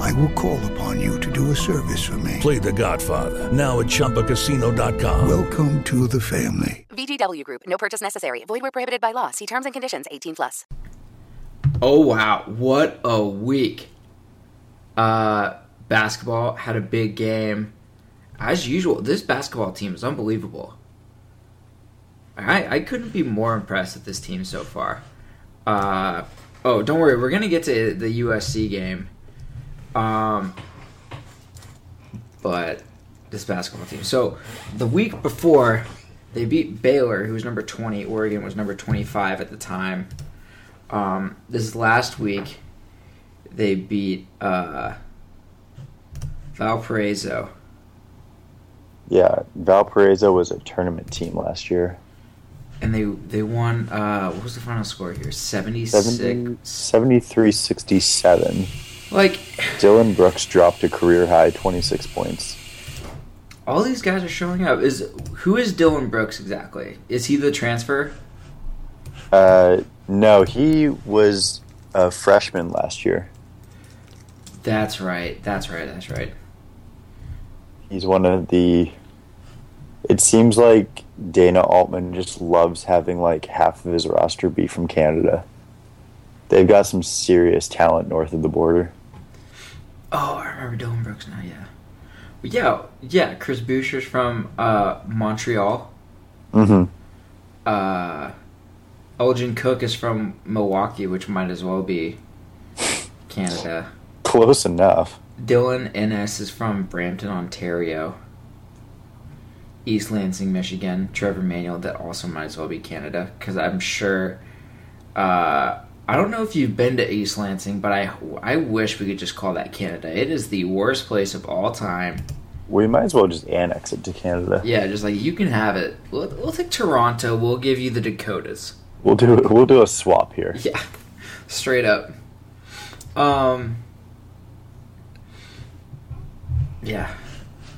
I will call upon you to do a service for me. Play The Godfather now at ChumbaCasino.com. Welcome to the family. VGW Group. No purchase necessary. Void where prohibited by law. See terms and conditions. 18 plus. Oh wow, what a week! Uh, basketball had a big game. As usual, this basketball team is unbelievable. I I couldn't be more impressed with this team so far. Uh, oh, don't worry, we're gonna get to the USC game. Um, but this basketball team. So the week before, they beat Baylor, who was number twenty. Oregon was number twenty-five at the time. Um, this last week, they beat uh, Valparaiso. Yeah, Valparaiso was a tournament team last year. And they they won. Uh, what was the final score here? 76. 70, 73-67. Like Dylan Brooks dropped a career high 26 points. all these guys are showing up. Is who is Dylan Brooks exactly? Is he the transfer? Uh, no, he was a freshman last year. That's right. That's right. That's right. He's one of the. It seems like Dana Altman just loves having like half of his roster be from Canada. They've got some serious talent north of the border. Oh, I remember Dylan Brooks now. Yeah. Yeah, yeah. Chris Boucher's from uh, Montreal. Mm-hmm. Uh, Elgin Cook is from Milwaukee, which might as well be Canada. Close enough. Dylan Ennis is from Brampton, Ontario. East Lansing, Michigan. Trevor Manuel, that also might as well be Canada, because I'm sure. Uh, I don't know if you've been to East Lansing, but I I wish we could just call that Canada. It is the worst place of all time. We might as well just annex it to Canada. Yeah, just like you can have it. We'll, we'll take Toronto. We'll give you the Dakotas. We'll do we'll do a swap here. Yeah, straight up. Um. Yeah,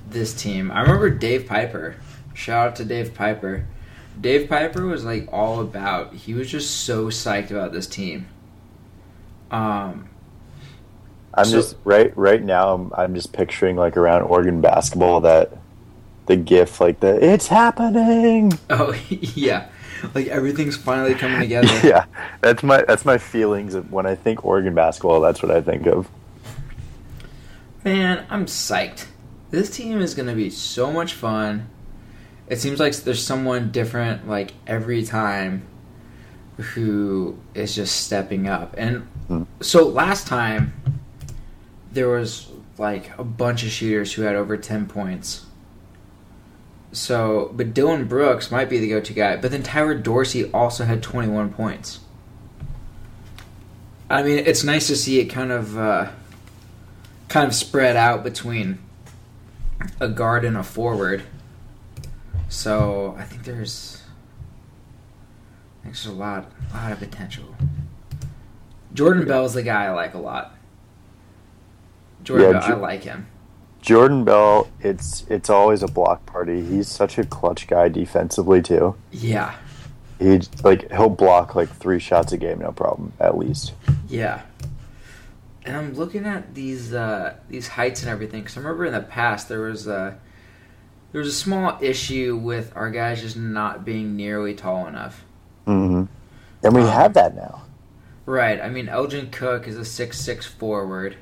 this team. I remember Dave Piper. Shout out to Dave Piper. Dave Piper was like all about. He was just so psyched about this team. Um. I'm So- just right right now. I'm, I'm just picturing like around Oregon basketball that the GIF like the it's happening. Oh yeah, like everything's finally coming together. yeah, that's my that's my feelings of when I think Oregon basketball. That's what I think of. Man, I'm psyched. This team is going to be so much fun. It seems like there's someone different like every time who is just stepping up. And Hmm. so last time there was like a bunch of shooters who had over 10 points. So, but Dylan Brooks might be the go-to guy, but then Tyler Dorsey also had 21 points. I mean, it's nice to see it kind of uh, kind of spread out between a guard and a forward. So I think there's I think there's a lot lot of potential. Jordan Bell's the guy I like a lot. Jordan Yeah, Bell, I like him. Jordan Bell, it's it's always a block party. He's such a clutch guy defensively too. Yeah, He like he'll block like three shots a game, no problem, at least. yeah. And I'm looking at these uh, these heights and everything because I remember in the past there was a there was a small issue with our guys just not being nearly tall enough. hmm And we Um, have that now. Right. I mean, Elgin Cook is a six six forward.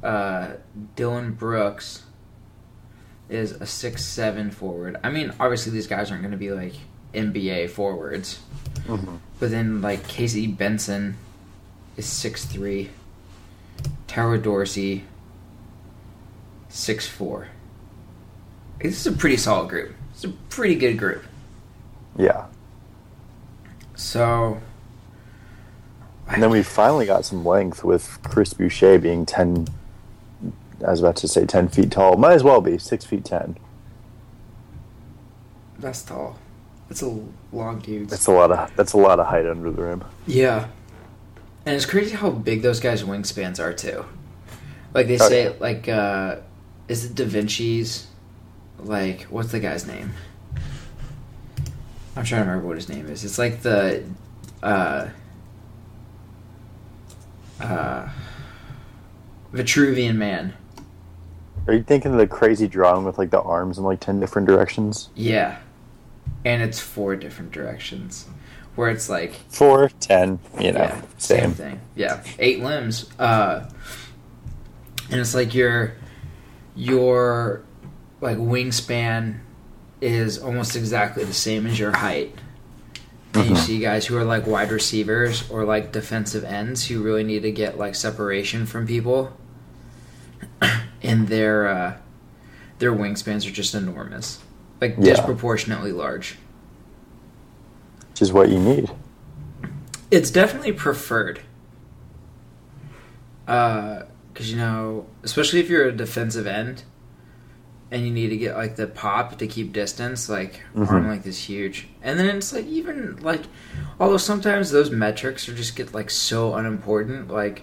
Uh, Dylan Brooks is a six seven forward. I mean, obviously these guys aren't going to be like NBA forwards, Mhm. but then like Casey Benson is six three. Tyler Dorsey six four. This is a pretty solid group. It's a pretty good group. Yeah. So. And then we finally got some length with Chris Boucher being ten. I was about to say ten feet tall. Might as well be six feet ten. That's tall. It's a long dudes. That's a lot of that's a lot of height under the rim. Yeah. And it's crazy how big those guys' wingspans are too. Like they Oh, say like uh is it Da Vinci's like what's the guy's name? I'm trying to remember what his name is. It's like the uh uh Vitruvian man. Are you thinking of the crazy drawing with like the arms in like ten different directions? Yeah. And it's four different directions. Where it's like Four, ten, you know, yeah, same. thing. Yeah, eight limbs. Uh, and it's like your your like wingspan is almost exactly the same as your height. And you Mhm. see guys who are like wide receivers or like defensive ends who really need to get like separation from people, and their uh, their wingspans are just enormous, like Yeah. disproportionately large. Which is what you need. It's definitely preferred. Uh, because you know, especially if you're a defensive end, and you need to get like the pop to keep distance, like Mhm. arm length is huge. And then it's like even like, although sometimes those metrics are just get like so unimportant. Like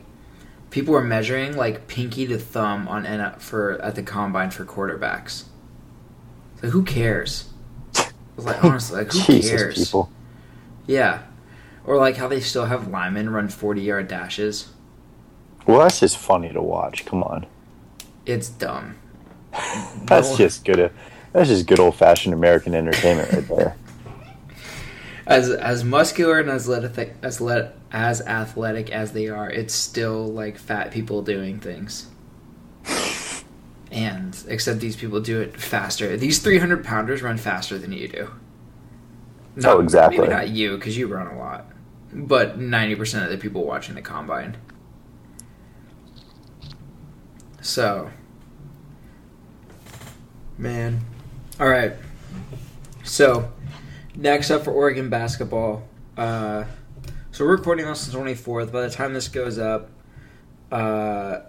people are measuring like pinky to thumb on N for at the combine for quarterbacks. It's like who cares? Like honestly, like who Jesus, cares? people. Yeah. Or like how they still have linemen run 40 yard dashes. Well, that's just funny to watch. Come on, It's dumb. Uh, that's just good. That's just good old fashioned American entertainment right there. As as muscular and as athletic as le- as athletic as they are, it's still like fat people doing things. And except these people do it faster. These 300 pounders run faster than you do. Oh, exactly. Maybe not you because you run a lot, but 90% of the people watching the combine. So, man. All right. So, next up for Oregon basketball. Uh, so we're recording this on the 24th. By the time this goes up, uh,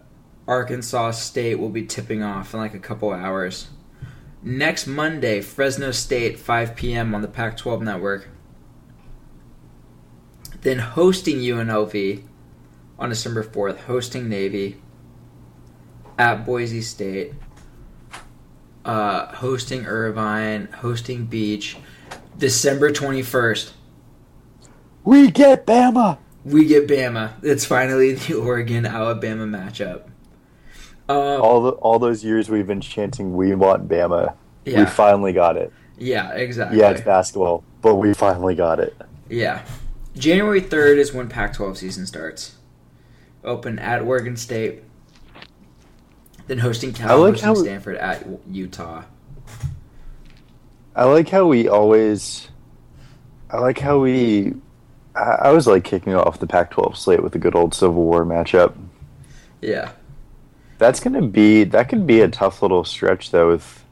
Arkansas State will be tipping off in like a couple hours. Next Monday, Fresno State, 5 p.m. on the Pac 12 network. Then hosting UNLV on December 4th, hosting Navy at Boise State, uh, hosting Irvine, hosting Beach. December 21st, We get Bama. we get Bama. It's finally the Oregon Alabama matchup. Uh, All the all those years we've been chanting, "We want Bama." Yeah. We finally got it. yeah, exactly. Yeah, it's basketball, but we finally got it. Yeah. January 3rd is when Pac 12 season starts. Open at Oregon State. Then hosting Cal, like hosting Stanford at Utah. I like how we always. I like how we. I, I was like kicking off the Pac-12 slate with a good old Civil War matchup. Yeah. That's gonna be that could be a tough little stretch though. With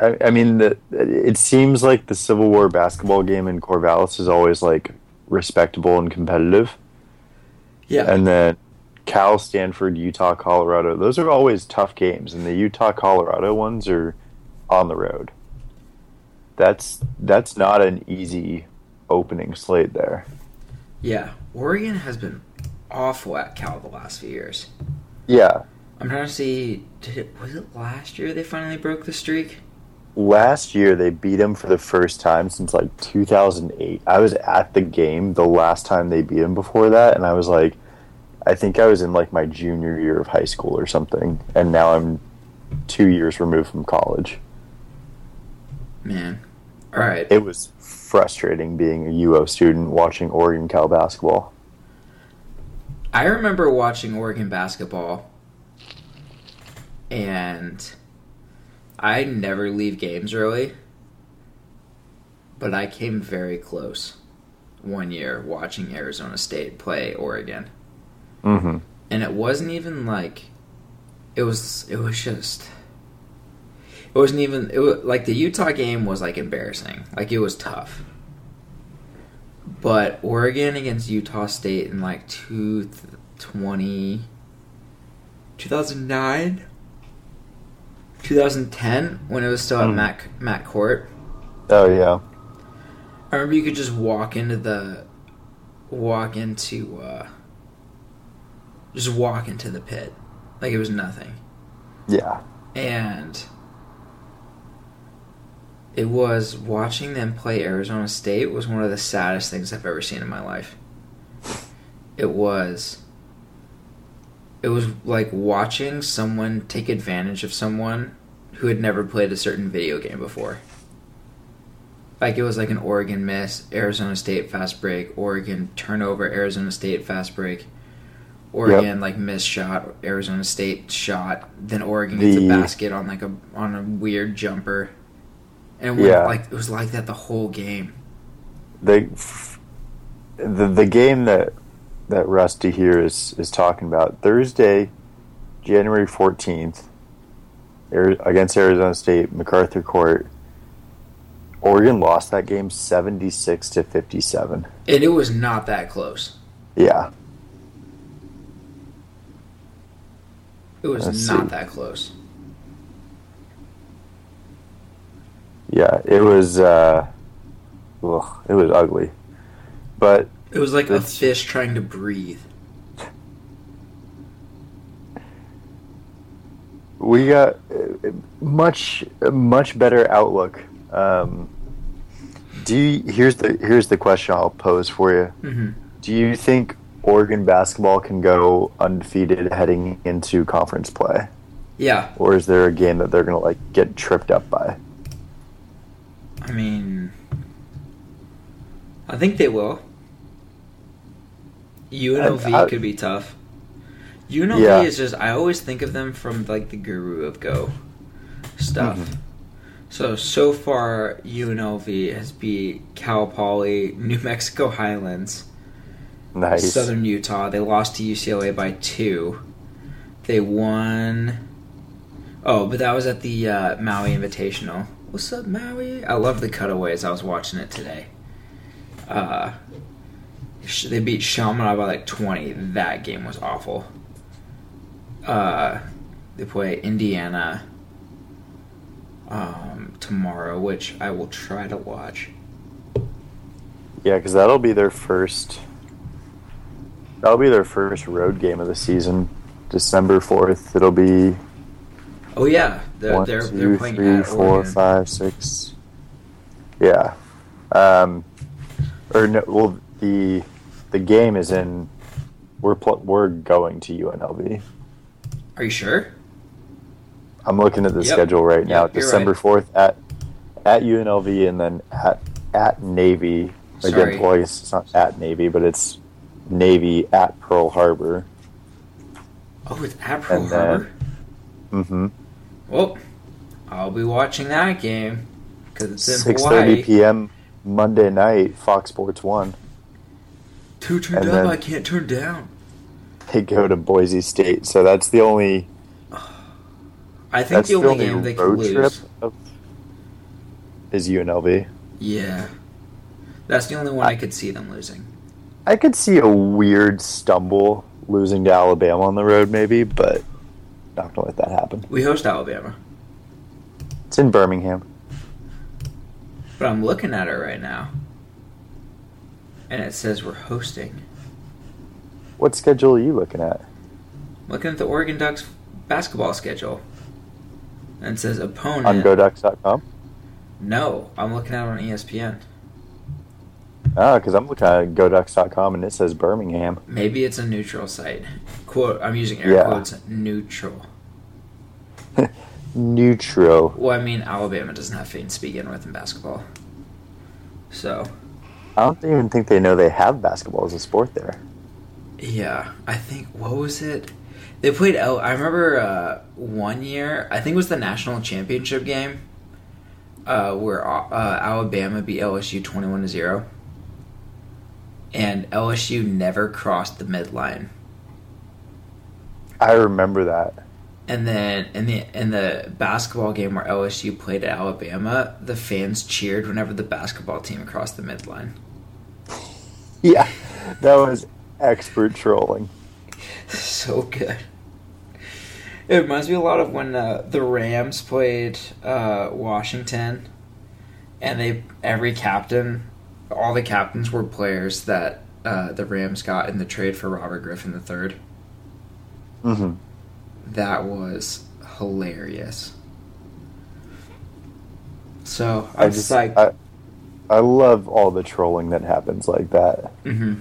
I, I mean, the, it seems like the Civil War basketball game in Corvallis is always like respectable and competitive, Yeah. and then Cal, Stanford, Utah, Colorado. Those are always tough games, and the Utah Colorado ones are on the road. That's that's not an easy opening slate there. yeah. Oregon has been awful at Cal the last few years. Yeah, I'm trying to see. Did it, was it last year they finally broke the streak? last year they beat them for the first time since like 2008. I was at the game the last time they beat them before that, and I was like, I think I was in like my junior year of high school or something, and now I'm two years removed from college. Man. All right. It was frustrating being a UO student watching Oregon Cal basketball. I remember watching Oregon basketball, and I never leave games early, but I came very close one year watching Arizona State play Oregon, Mm-hmm. and it wasn't even like it was. It was just. It wasn't even. It was like the Utah game was like embarrassing. Like it was tough. But Oregon against Utah State in like 2020, 2009, 2010, when it was still at Hmm. Mac Mac Court, Oh yeah. I remember you could just walk into the walk into uh just walk into the pit like it was nothing. Yeah. And it was watching them play Arizona State was one of the saddest things I've ever seen in my life. It was it was like watching someone take advantage of someone who had never played a certain video game before. Like it was like an Oregon miss, Arizona State fast break, Oregon turnover, Arizona State fast break, Oregon like miss shot, Arizona State shot, then Oregon gets The- a basket on like a on a weird jumper, and it Yeah. like it was like that the whole game. the the the game that that Rusty here is is talking about Thursday, January fourteenth, against Arizona State, MacArthur Court. Oregon lost that game seventy six to fifty seven. And it was not that close. Yeah, It was Let's not see. that close. yeah, it was. Uh, ugh, it was ugly, but It was like a fish trying to breathe. we got uh, much much better outlook. Um, do you, here's the here's the question I'll pose for you. hmm Do you think Oregon basketball can go undefeated heading into conference play, Yeah, or is there a game that they're gonna like get tripped up by? I mean, I think they will. UNLV I- I- could be tough. UNLV Yeah. is just I always think of them from like the guru of Go stuff. Mhm. So so far UNLV has beat Cal Poly, New Mexico Highlands, Nice. Southern Utah. They lost to UCLA by two. They won. Oh, but that was at the uh, Maui Invitational. What's up, Maui? I love the cutaways. I was watching it today. Uh, they beat Chaminade by like twenty. That game was awful. Uh, they play Indiana um, tomorrow, which I will try to watch. Yeah, because that'll be their first. That'll be their first road game of the season. December fourth. It'll be Oh yeah, they're one, they're, two, they're playing three, at four, Oregon. five, six. Yeah. Um, or no, well, the the game is in. We're pl- we're going to UNLV. Are you sure? I'm looking at the Yep. schedule right now. Yep, you're December right. fourth at at UNLV and then at at Navy Sorry. again. Well, guess it's not at Navy, but it's Navy at Pearl Harbor. Oh, it's at Pearl And Harbor. Mm-hmm. Well, I'll be watching that game because it's in Six Hawaii. thirty p.m. Monday night, Fox Sports One. Two turned and up, I can't turn down. They go to Boise State, so that's the only I think the the only only game they could lose. of, is UNLV. Yeah, that's the only one I could see them losing. I could see a weird stumble losing to Alabama on the road, maybe, but not gonna let that happen. We host Alabama, It's in Birmingham. but I'm looking at it right now, and it says we're hosting. What schedule are you looking at? Looking at the Oregon Ducks basketball schedule, and it says opponent. On GoDucks.com? No, I'm looking at it on ESPN. Ah, because I'm looking at GoDucks.com and it says Birmingham. Maybe it's a neutral site. Quote. I'm using air Yeah. quotes. Neutral. Neutral. Well, I mean, Alabama doesn't have fans to begin with in basketball. So, I don't even think they know they have basketball as a sport there. yeah, I think, what was it? They played, L- I remember uh, one year, I think it was the national championship game, uh, where uh, Alabama beat LSU 21 to 0. And LSU never crossed the midline. I remember that. And then in the in the basketball game where LSU played at Alabama, the fans cheered whenever the basketball team crossed the midline. Yeah, that was expert trolling. so good. It reminds me a lot of when uh, the Rams played uh, Washington, and they every captain, all the captains were players that uh, the Rams got in the trade for Robert Griffin III. Mm-hmm. That was hilarious. So I I'm just like, I, I love all the trolling that happens like that. hmm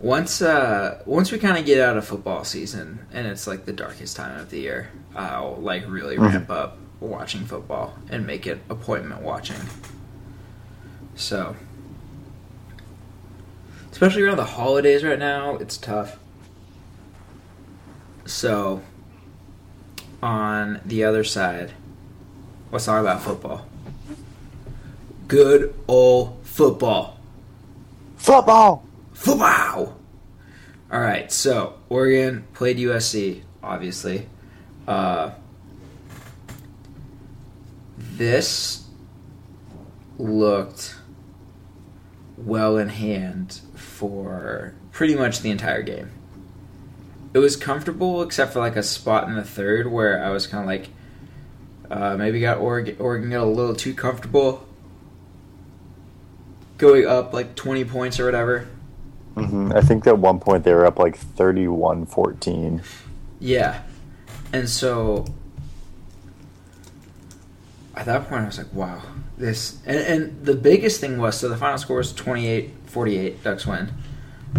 Once uh once we kind of get out of football season and it's like the darkest time of the year, I'll like really Mhm. ramp up watching football and make it appointment watching. So, especially around the holidays right now, it's tough. So, on the other side, let's talk about football. Good old football. Football. Football. All right, so Oregon played USC, obviously. Uh, this looked well in hand for pretty much the entire game. It was comfortable, except for like a spot in the third where I was kind of like, uh, maybe got Oregon, Oregon got a little too comfortable, going up like twenty points or whatever. hmm I think at one point they were up like 31-14. Yeah. And so at that point I was like, wow, this and, and the biggest thing was so the final score was 28-48 Ducks win.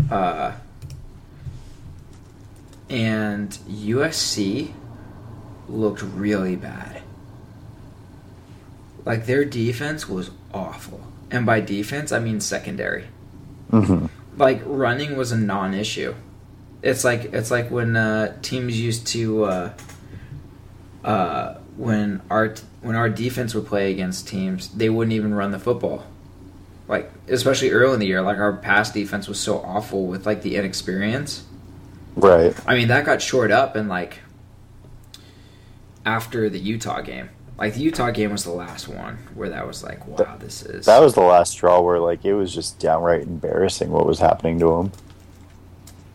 Uh and USC looked really bad. Like their defense was awful. And by defense I mean secondary hmm like running was a non-issue. It's like it's like when uh, teams used to uh, uh, when our when our defense would play against teams, they wouldn't even run the football. Like especially early in the year, like our pass defense was so awful with like the inexperience. Right. I mean, that got shored up and like after the Utah game. Like the Utah game was the last one where that was like, wow, this is That was the last straw where like it was just downright embarrassing what was happening to him.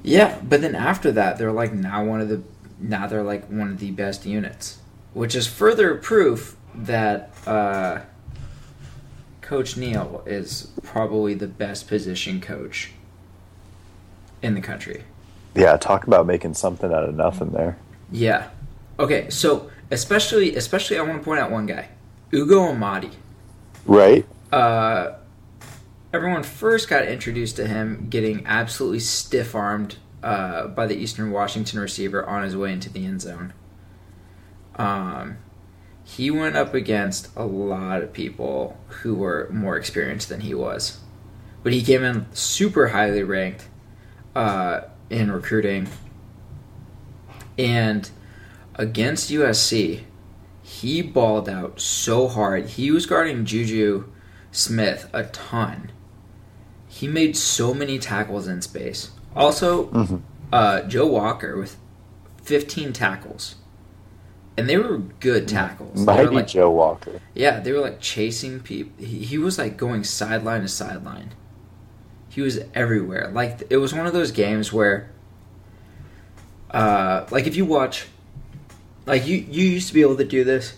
Yeah, but then after that, they're like now one of the now they're like one of the best units, which is further proof that uh, Coach Neal is probably the best position coach in the country. Yeah, talk about making something out of nothing there. Yeah. Okay, so especially especially I want to point out one guy, Ugo Amadi. Right? uh, everyone first got introduced to him getting absolutely stiff armed uh, by the Eastern Washington receiver on his way into the end zone. Um, he went up against a lot of people who were more experienced than he was, but he came in super highly ranked uh, in recruiting. And against USC, he balled out so hard. He was guarding Juju Smith a ton. He made so many tackles in space. Also, uh, Joe Walker with 15 tackles. And they were good tackles. Mighty like, Joe Walker. yeah, they were like chasing people. He, he was like going sideline to sideline. He was everywhere. Like it was one of those games where, uh, like if you watch, like you you used to be able to do this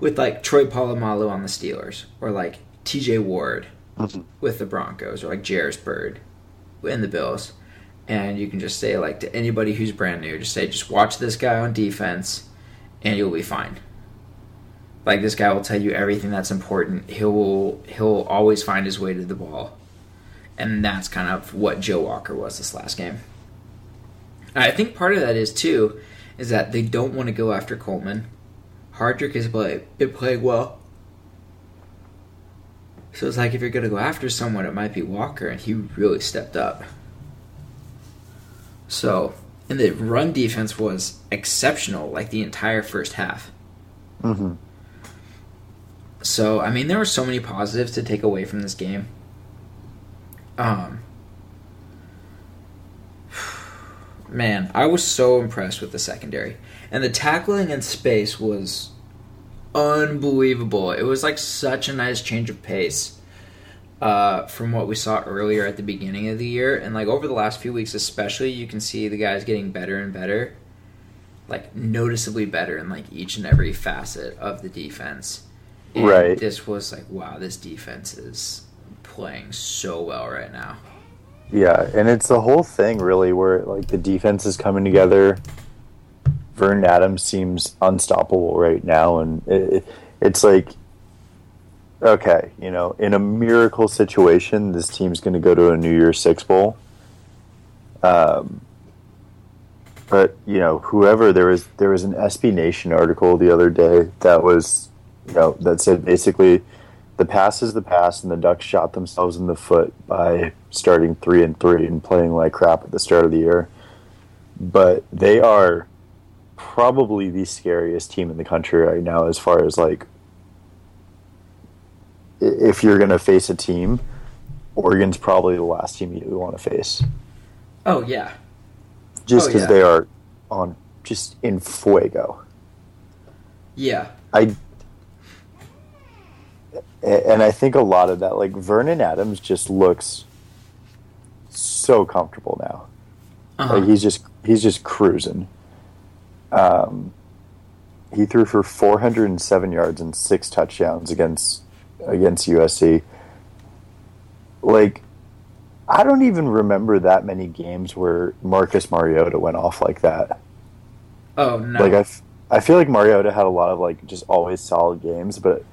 with like Troy Polamalu on the Steelers or like T.J. Ward Mhm. with the Broncos or like Jairus Byrd in the Bills, and you can just say like to anybody who's brand new, just say just watch this guy on defense, and you'll be fine. Like this guy will tell you everything that's important. He'll he'll always find his way to the ball, and that's kind of what Joe Walker was this last game. I think part of that is too, is that they don't want to go after Coleman. Hardrick is play been playing well. So it's like if you're gonna go after someone, it might be Walker, and he really stepped up. So, and the run defense was exceptional, like the entire first half. hmm So, I mean, there were so many positives to take away from this game. Um, man, I was so impressed with the secondary, and the tackling in space was unbelievable. It was like such a nice change of pace uh, from what we saw earlier at the beginning of the year, and like over the last few weeks, especially, you can see the guys getting better and better, like noticeably better in like each and every facet of the defense And Right. This was like, wow, this defense is playing so well right now. Yeah, and it's the whole thing really where like the defense is coming together. Vernon Adams seems unstoppable right now, and it, it- it's like, okay, you know, in a miracle situation, this team's going to go to a New Year's Six bowl. Um, but you know, whoever there was, there was an SB Nation article the other day that was, you know, that said basically the past is the past, and the Ducks shot themselves in the foot by starting three and three and playing like crap at the start of the year. But they are probably the scariest team in the country right now, as far as like if you're going to face a team, Oregon's probably the last team you want to face, Oh yeah, just Oh, because yeah. they are on just in fuego. yeah, I and I think a lot of that, like Vernon Adams, just looks so comfortable now. uh-huh. Like he's just he's just cruising. Um, he threw for 407 yards and six touchdowns against against USC. Like, I don't even remember that many games where Marcus Mariota went off like that. oh no, Like I, f- I feel like Mariota had a lot of like just always solid games, but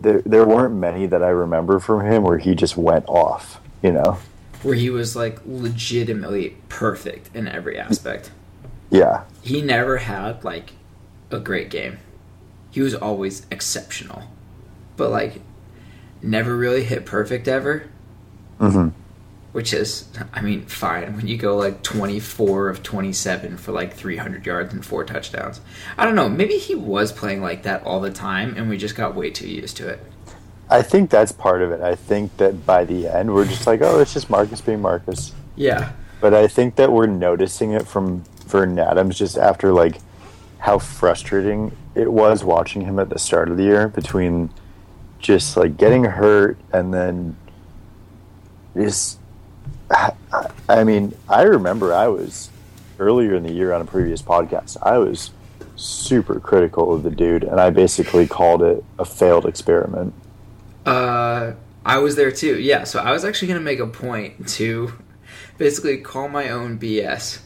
there there weren't many that I remember from him where he just went off. You know? where he was like legitimately perfect in every aspect. Yeah, He never had like a great game. He was always exceptional, but like never really hit perfect ever. hmm Which is, I mean, fine when you go like 24 of 27 for like 300 yards and four touchdowns. I don't know. Maybe he was playing like that all the time and we just got way too used to it. I think that's part of it. I think that by the end we're just like, oh, it's just Marcus being Marcus. Yeah. But I think that we're noticing it from Vernon Adams just after like how frustrating it was watching him at the start of the year between just like getting hurt and then just I mean, I remember I was earlier in the year on a previous podcast, I was super critical of the dude and I basically called it a failed experiment. Uh, I was there too. Yeah, so I was actually going to make a point to basically call my own BS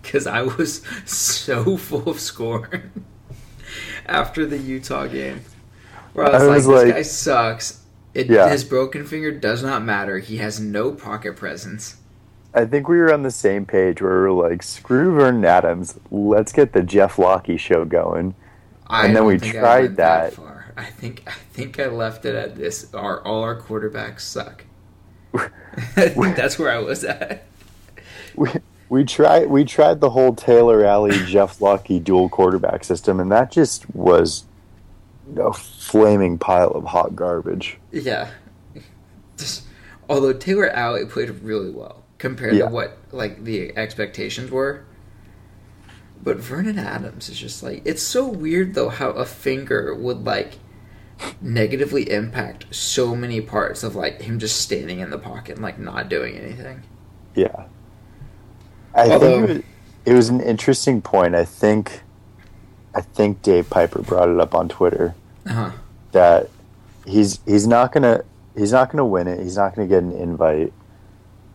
because I was so full of scorn after the Utah game. Where I was, I like, was this guy sucks. It, Yeah. His broken finger does not matter. He has no pocket presence. I think we were on the same page where we were like, screw Vernon Adams, let's get the Jeff Lockie show going. I And then we tried went that. far. I think I think I left it at this. Our all our quarterbacks suck. That's where I was at. We, we tried we tried the whole Taylor Alie Jeff Lockie dual quarterback system, and that just was a flaming pile of hot garbage. Yeah. Just, although Taylor Alie played really well compared Yeah. to what like the expectations were. But Vernon Adams is just like it's so weird though how a finger would like negatively impact so many parts of like him just standing in the pocket and like not doing anything. Yeah. I Although- think it was, it was an interesting point. I think I think Dave Piper brought it up on Twitter Uh-huh. that he's he's not gonna he's not gonna win it. He's not gonna get an invite.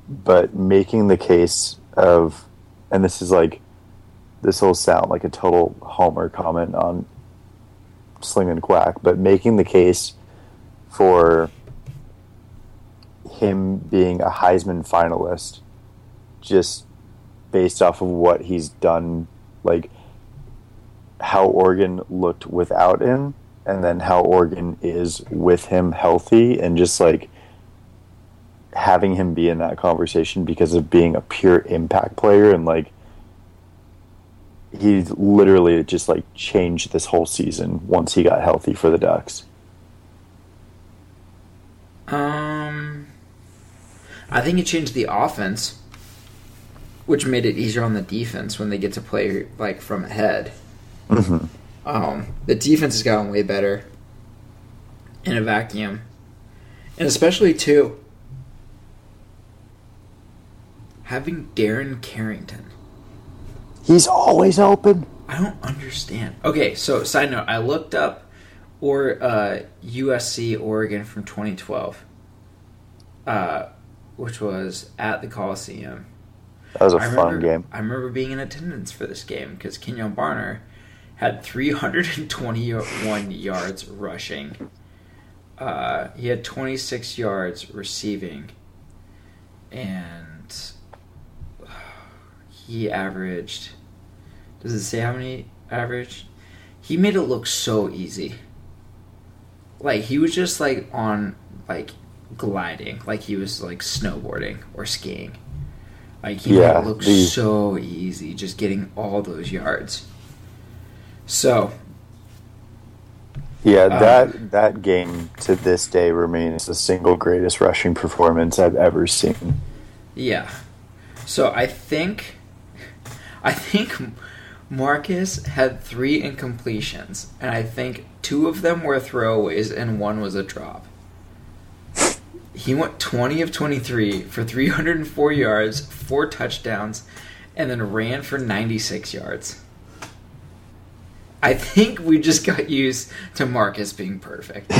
But making the case of, and this is like, this will sound like a total homer comment on Slingin' Quack, but making the case for him being a Heisman finalist, just based off of what he's done, like how Oregon looked without him, and then how Oregon is with him healthy, and just like having him be in that conversation because of being a pure impact player and like he literally just like changed this whole season once he got healthy for the Ducks. Um, I think it changed the offense, which made it easier on the defense when they get to play like from ahead. Mhm. Um, the defense has gotten way better in a vacuum, and especially too having Darren Carrington. He's always open. I don't understand. Okay, so side note, I looked up or uh, USC Oregon from 2012, uh, which was at the Coliseum. That was a I fun remember, game. I remember being in attendance for this game because Kenjon Barner had 321 yards rushing. Uh, he had 26 yards receiving, and he averaged. Does it say how many averaged? He made it look so easy. Like he was just like on like gliding, like he was like snowboarding or skiing. Like he Yeah, made it look the- so easy, just getting all those yards. So Yeah, Um, that that game to this day remains the single greatest rushing performance I've ever seen. Yeah. So I think I think Marcus had three incompletions, and I think two of them were throwaways and one was a drop. He went 20 of 23 for 304 yards, four touchdowns, and then ran for 96 yards. I think we just got used to Marcus being perfect.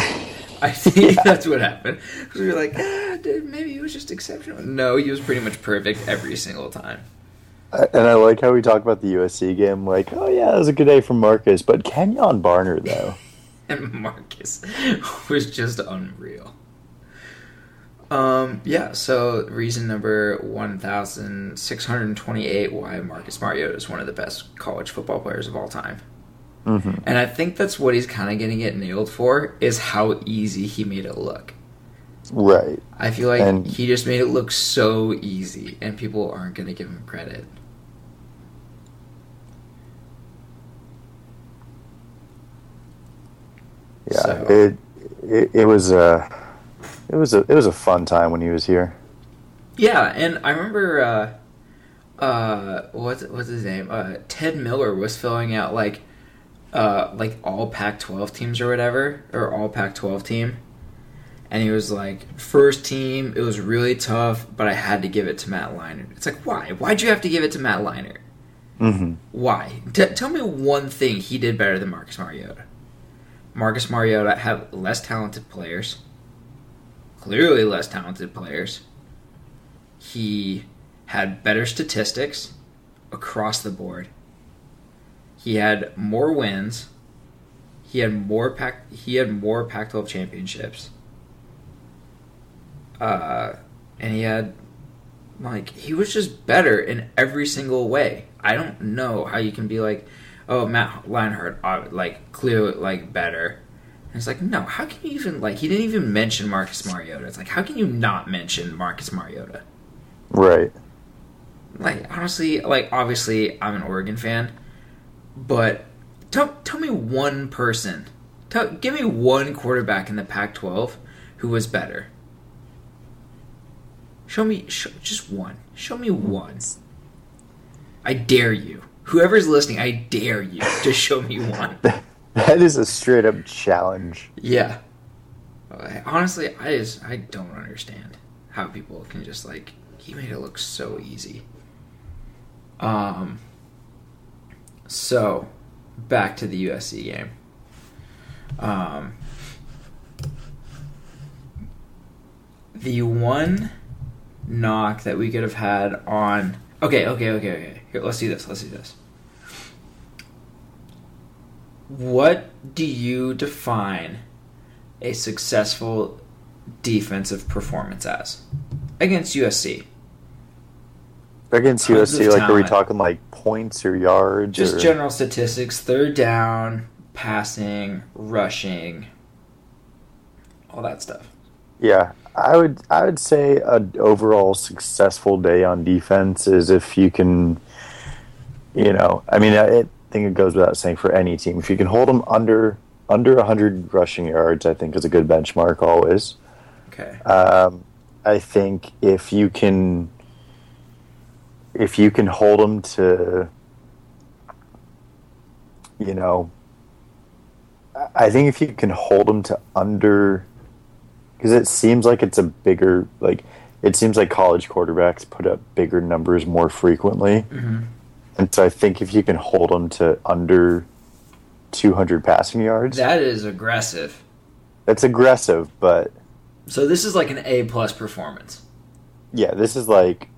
I think that's what happened. 'Cause we were like, ah, dude, maybe he was just exceptional. No, he was pretty much perfect every single time. And I like how we talk about the USC game, like, oh yeah, it was a good day for Marcus, but Kenjon Barner though. And Marcus was just unreal. Um, yeah, so reason number 1628 why Marcus Mariota is one of the best college football players of all time. Mhm. And I think that's what he's kind of going to get nailed for is how easy he made it look. Right. I feel like And- he just made it look so easy, and people aren't going to give him credit. Yeah. So- It, it it was a it was a it was a fun time when he was here. Yeah, and I remember uh uh what's what's his name? Uh Ted Miller was filling out like uh like all Pac twelve teams or whatever, or all Pac twelve team. And he was like, first team, it was really tough, but I had to give it to Matt Leinart. It's like, why? Why'd you have to give it to Matt Leinart? hmm Why? T- tell me one thing he did better than Marcus Mariota. Marcus Mariota had less talented players, clearly less talented players. He had better statistics across the board. He had more wins. He had more pack. He had more Pac-12 championships. Uh, and he had like he was just better in every single way. I don't know how you can be like, oh Matt Leinart, uh, like clearly like better. And it's like no, how can you even like he didn't even mention Marcus Mariota. It's like how can you not mention Marcus Mariota? Right. Like honestly, like obviously I'm an Oregon fan, but tell tell me one person, tell give me one quarterback in the Pac-12 who was better. Show me sh- just one. Show me one. I dare you. Whoever's listening, I dare you to show me one. That is a straight up challenge. Yeah. Honestly, I just I don't understand how people can just like he made it look so easy. Um. So, back to the USC game. Um. The one knock that we could have had on. Okay, okay, okay, okay. Here, let's do this. Let's do this. What do you define a successful defensive performance as against USC? Against USC, like, are we talking like points or yards? Just or... general statistics: third down, passing, rushing, all that stuff. Yeah, I would I would say an overall successful day on defense is if you can, you know, I mean, I, think it goes without saying for any team if you can hold them under under hundred rushing yards, I think is a good benchmark always. Okay. Um, I think if you can, if you can hold them to, you know, I- think if you can hold them to under, because it seems like it's a bigger like it seems like college quarterbacks put up bigger numbers more frequently, hmm and so I think if you can hold them to under 200 passing yards. That is aggressive. That's aggressive, but So this is like an A plus performance. yeah, this is like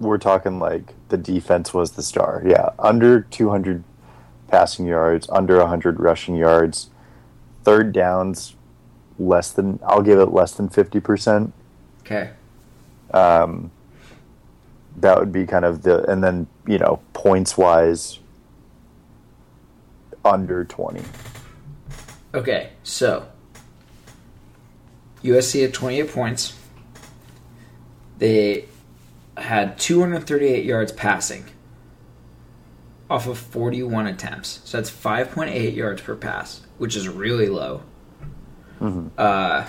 we're talking like the defense was the star. Yeah, under 200 passing yards, under 100 rushing yards, third downs less than I'll give it less than 50%. Okay. Um that would be kind of the and then, you know, points wise under 20. Okay, so USC had 28 points. They had 238 yards passing off of 41 attempts. So that's 5.8 yards per pass, which is really low. Uh,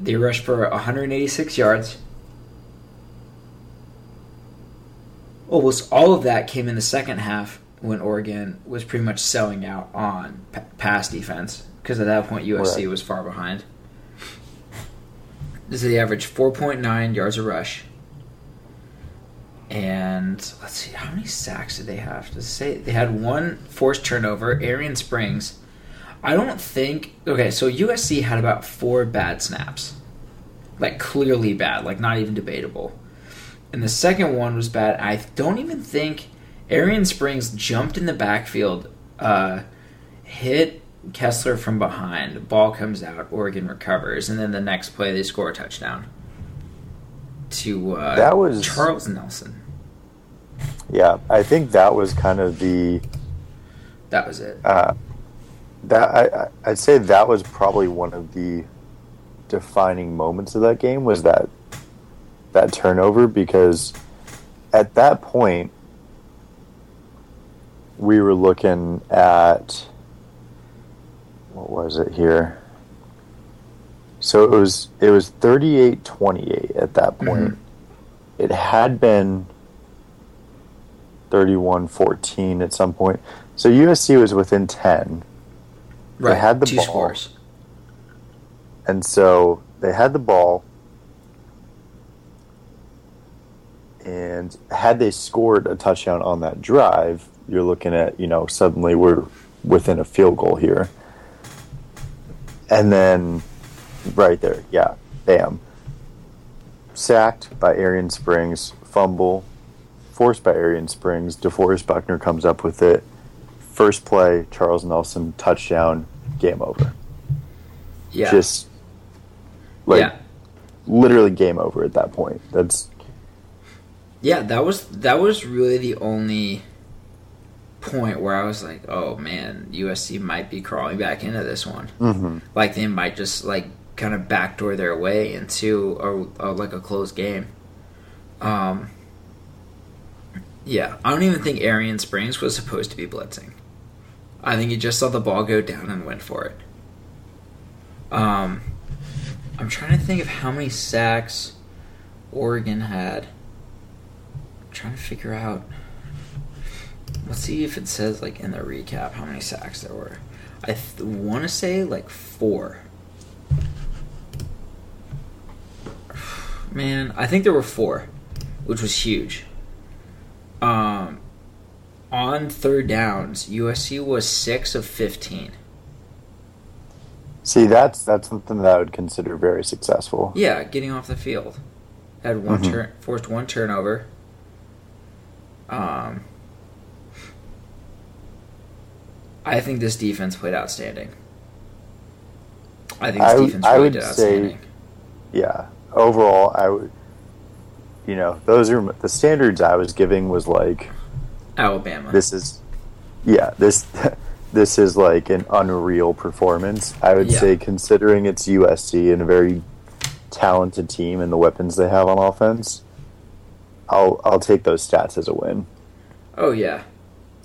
they rushed for 186 yards. Almost all of that came in the second half when Oregon was pretty much selling out on pa- pass defense because at that point USC Right. was far behind. So they average 4.9 yards a rush. And let's see, how many sacks did they have? It say they had one forced turnover? Arrion Springs. I don't think. Okay, so USC had about four bad snaps, like clearly bad, like not even debatable. And the second one was bad. I don't even think Arrion Springs jumped in the backfield, uh, hit Kessler from behind. Ball comes out. Oregon recovers, and then the next play they score a touchdown to uh, That was- Charles Nelson. Yeah, I think that was kind of the That was it. uh, that I, I- I'd say that was probably one of the defining moments of that game was that that turnover because at that point we were looking at what was it here so it was it was 38-28 at that mm-hmm. point it had been 31-14 at some point so USC was within 10 right, had the two ball. scores. And so they had the ball. And had they scored a touchdown on that drive, you're looking at, you know, suddenly we're within a field goal here. And then right there, yeah, bam. Sacked by Arrion Springs, fumble, forced by Arrion Springs. DeForest Buckner comes up with it. First play, Charles Nelson, touchdown, game over Yeah, just like yeah, literally game over at that point. That's yeah. That was that was really the only point where I was like, oh man, USC might be crawling back into this one. mm-hmm. Like they might just like kind of backdoor their way into a, a like a close game. Um. Yeah, I don't even think Arrion Springs was supposed to be blitzing. I think he just saw the ball go down and went for it. Um, I'm trying to think of how many sacks Oregon had. I'm trying to figure out. Let's see if it says like in the recap how many sacks there were. I th- want to say like four. Man, I think there were four, which was huge. Um, on third downs, USC was six of fifteen. see that's that's something that I would consider very successful. Yeah, getting off the field. Had one Mhm. turn, forced one turnover. Um, I think this defense played outstanding. I think this I defense I really would did say- outstanding. Yeah, overall, I would. You know, those are the standards I was giving was like Alabama. this is, yeah this this is like an unreal performance. I would Yeah. say considering it's USC and a very talented team and the weapons they have on offense, I'll I'll take those stats as a win. oh yeah,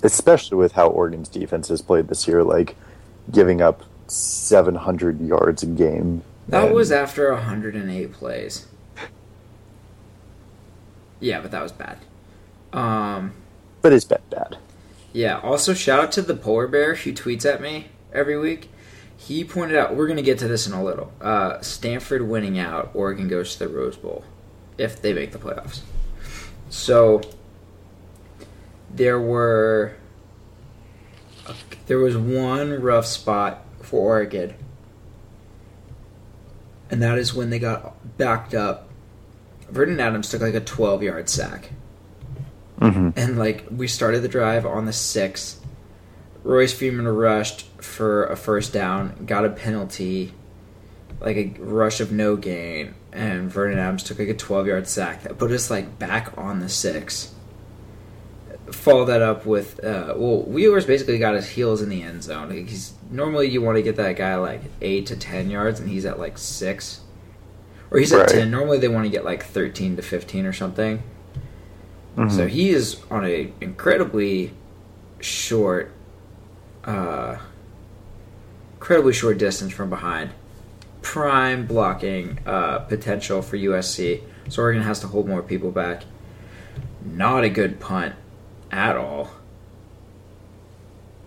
especially with how Oregon's defense has played this year, like giving up 700 yards a game. that And- was after 108 plays. Yeah, but that was bad. Um, but it's been bad. Yeah. Also, shout out to the polar bear who tweets at me every week. He pointed out we're going to get to this in a little. Uh, Stanford winning out, Oregon goes to the Rose Bowl if they make the playoffs. So there were there was one rough spot for Oregon, and that is when they got backed up. Vernon Adams took like a 12 yard sack. hmm And like we started the drive on the six. Royce Freeman rushed for a first down, got a penalty, like a rush of no gain, and Vernon Adams took like a twelve yard sack that put us like back on the six. Follow that up with uh, well, Wheeler's basically got his heels in the end zone. He's normally you want to get that guy like eight to ten yards, and he's at like six, or he's at Right. ten. Normally they want to get like thirteen to fifteen or something. Mm-hmm. So he is on a incredibly short, uh, incredibly short distance from behind. Prime blocking uh, potential for USC. So Oregon has to hold more people back. Not a good punt at all.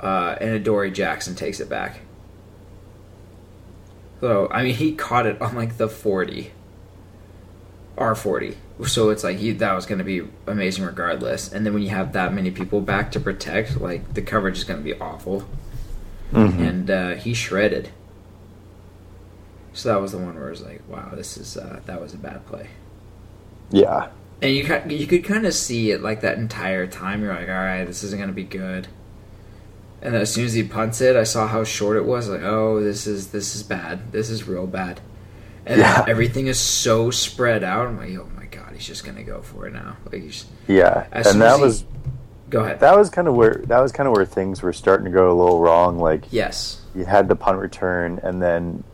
Uh, and Adoree Jackson takes it back. So I mean, he caught it on like the forty. R forty. So it's like he, that was going to be amazing regardless. And then when you have that many people back to protect, like the coverage is going to be awful. Mhm. And uh, he shredded. So that was the one where I was like, wow, this is uh, that was a bad play. Yeah. And you you could kind of see it like that entire time. You're like, all right, this isn't going to be good. And then as soon as he punts it, I saw how short it was. Like, oh, this is this is bad. This is real bad. And Yeah. everything is so spread out. I'm like, oh my god, he's just gonna go for it now. Like, he's Yeah. And that he- was go ahead. that was kind of where that was kind of where things were starting to go a little wrong. Like yes, you had the punt return, and then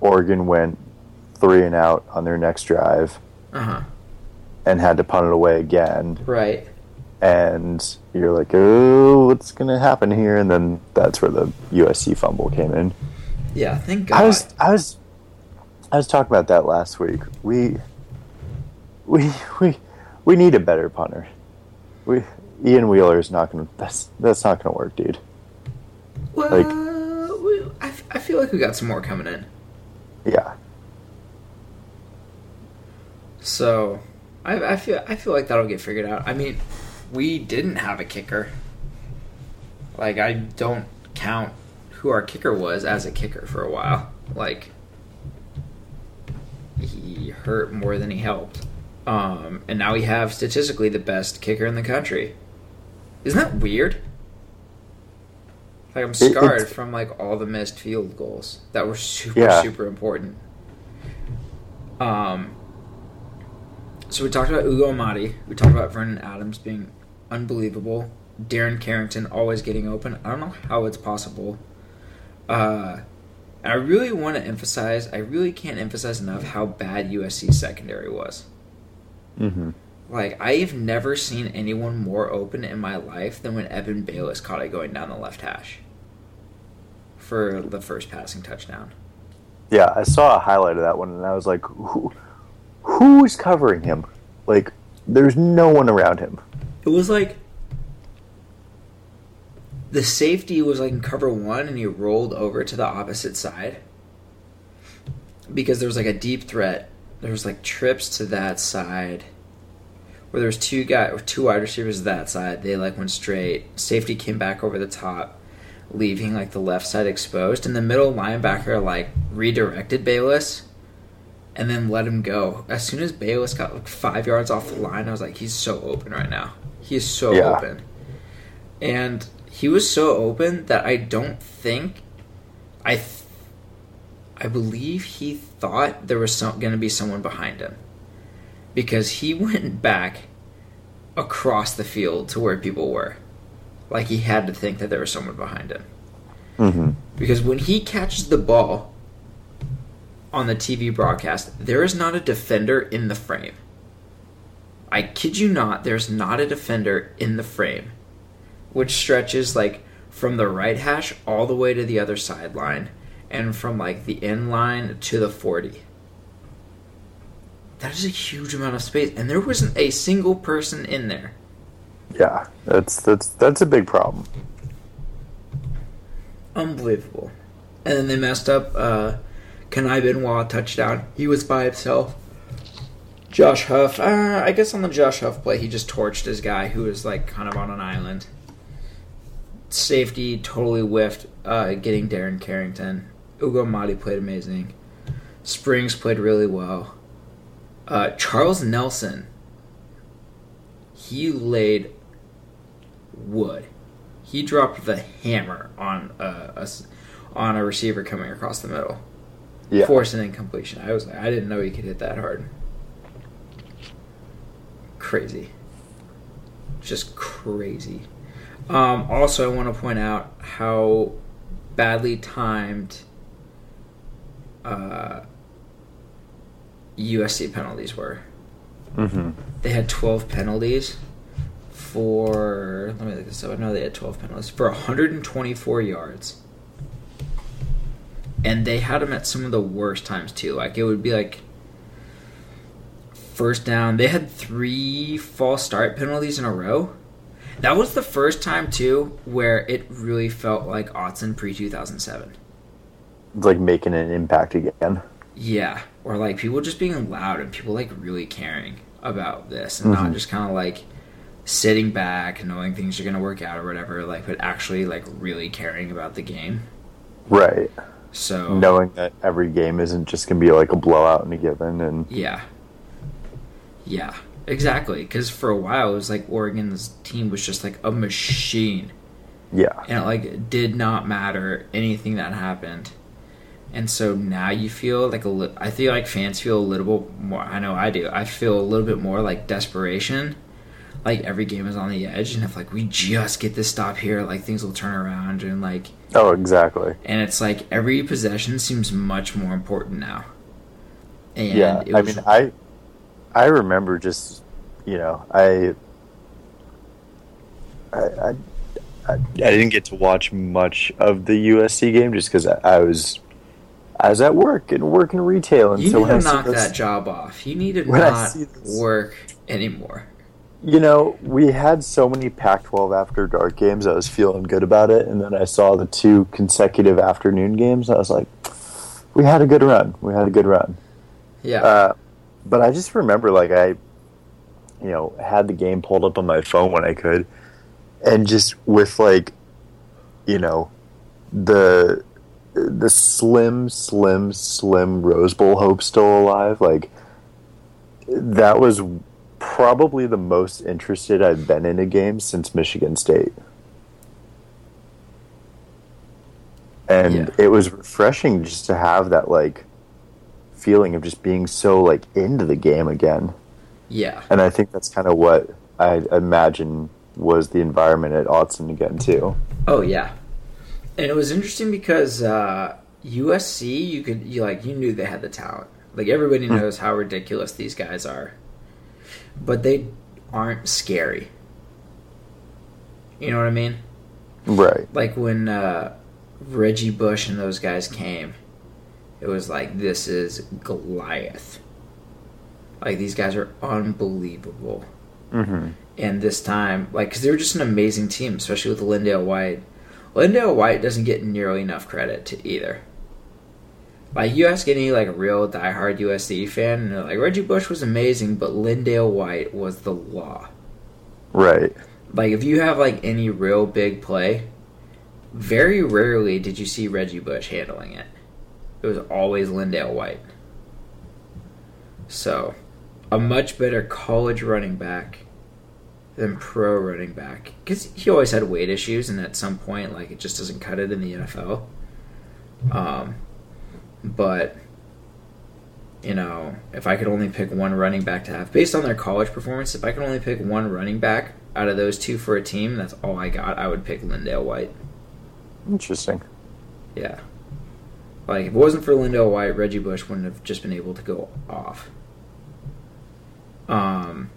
Oregon went three and out on their next drive, uh huh, and had to punt it away again. right. And you're like, oh, what's gonna happen here? And then that's where the USC fumble came in. Yeah, thank God. I was I was I was talking about that last week. We we we we need a better punter. We Ian Wheeler is not gonna that's that's not gonna work, dude. well, like- we, I, I feel like we got some more coming in. Yeah. So, I, I feel I feel like that'll get figured out. I mean, we didn't have a kicker. Like I don't count who our kicker was as a kicker for a while. Like he hurt more than he helped. Um, and now we have statistically the best kicker in the country. Isn't that weird? Like I'm scarred it's- from like all the missed field goals that were super Yeah. super important. Um, so we talked about Ugo Amadi. We talked about Vernon Adams being unbelievable. Darren Carrington always getting open. I don't know how it's possible. Uh, I really want to emphasize. I really can't emphasize enough how bad USC secondary was. Mm-hmm. Like I've never seen anyone more open in my life than when Evan Baylis caught it going down the left hash for the first passing touchdown. Yeah, I saw a highlight of that one and I was like, who who is covering him? Like there's no one around him. It was like the safety was like in cover one, and he rolled over to the opposite side because there was like a deep threat. There was like trips to that side where there was two guy two wide receivers that side. They like went straight. Safety came back over the top, leaving like the left side exposed, and the middle linebacker like redirected Baylis. And then let him go. As soon as Baylis got like five yards off the line, I was like, he's so open right now. He is so Yeah. open. And he was so open that I don't think I th- I believe he thought there was some, going to be someone behind him because he went back across the field to where people were. Like he had to think that there was someone behind him. Mm-hmm. Because when he catches the ball on the TV broadcast, there is not a defender in the frame. I kid you not, there's not a defender in the frame, which stretches like from the right hash all the way to the other sideline and from like the end line to the 40. That is a huge amount of space, and there wasn't a single person in there. Yeah, that's that's that's a big problem. Unbelievable. And then they messed up uh Kani Benoit touchdown. He was by himself. Josh Huff, uh, I guess on the Josh Huff play, he just torched his guy who was like kind of on an island. safety totally whiffed uh, getting Darren Carrington. Ugo Amadi played amazing. Springs played really well. Uh, Charles Nelson, he laid wood. He dropped the hammer on a, a s- on a receiver coming across the middle, Yeah. forced an incompletion. I was like, I didn't know he could hit that hard. Crazy, just crazy. Um, also, I want to point out how badly timed uh, USC penalties were. hmm They had 12 penalties for. Let me look this up. I know they had 12 penalties for 124 yards. And they had them at some of the worst times, too. Like, it would be like. First down. They had three false start penalties in a row. That was the first time, too, where it really felt like Autzen pre 2007. It's like making an impact again. Yeah, or like people just being loud and people like really caring about this and not Mhm. just kind of like sitting back, knowing things are gonna work out or whatever. Like, but actually like really caring about the game. Right. So Knowing that every game isn't just going to be like a blowout and a given. And yeah, yeah, exactly. Because for a while it was like Oregon's team was just like a machine. yeah. and it like did not matter anything that happened and so now you feel like a li- i feel like fans feel a little bit more i know i do i feel a little bit more like desperation like every game is on the edge and if like we just get this stop here like things will turn around and like Oh, exactly. and it's like every possession seems much more important now and yeah. it I mean, I I remember just, you know, I I, I, I, didn't get to watch much of the USC game just because I, I was I was at work and working retail, and you so need to knock those- that job off you need to not work anymore You know, we had so many Pac 12 after dark games, I was feeling good about it. And then I saw the two consecutive afternoon games. I was like, we had a good run. We had a good run. yeah Uh, but I just remember, like, I, you know, had the game pulled up on my phone when I could. And just with, like, you know, the the slim, slim, slim Rose Bowl hope still alive, like, that was probably the most interested I've been in a game since Michigan State. And Yeah. it was refreshing just to have that like feeling of just being so like into the game again. yeah And I think that's kind of what I imagine was the environment at Autzen again too. Oh yeah, and it was interesting because uh, USC, you could you like you knew they had the talent. Like everybody knows how ridiculous these guys are, but they aren't scary. You know what I mean? Right. Like when uh, Reggie Bush and those guys came, it was like this is Goliath. Like these guys are unbelievable. hmm And this time, like, because they were just an amazing team, especially with LenDale White. LenDale White doesn't get nearly enough credit to either. Like, you ask any, like, real diehard USC fan, and they're like, Reggie Bush was amazing, but LenDale White was the law. Right. Like, if you have, like, any real big play, very rarely did you see Reggie Bush handling it. It was always LenDale White. So, a much better college running back than pro running back because he always had weight issues, and at some point, like it just doesn't cut it in the NFL. Um, but you know, if I could only pick one running back to have based on their college performance, if I could only pick one running back out of those two for a team, that's all I got. I would pick LenDale White. Interesting. Yeah. Like if it wasn't for LenDale White, Reggie Bush wouldn't have just been able to go off. Um.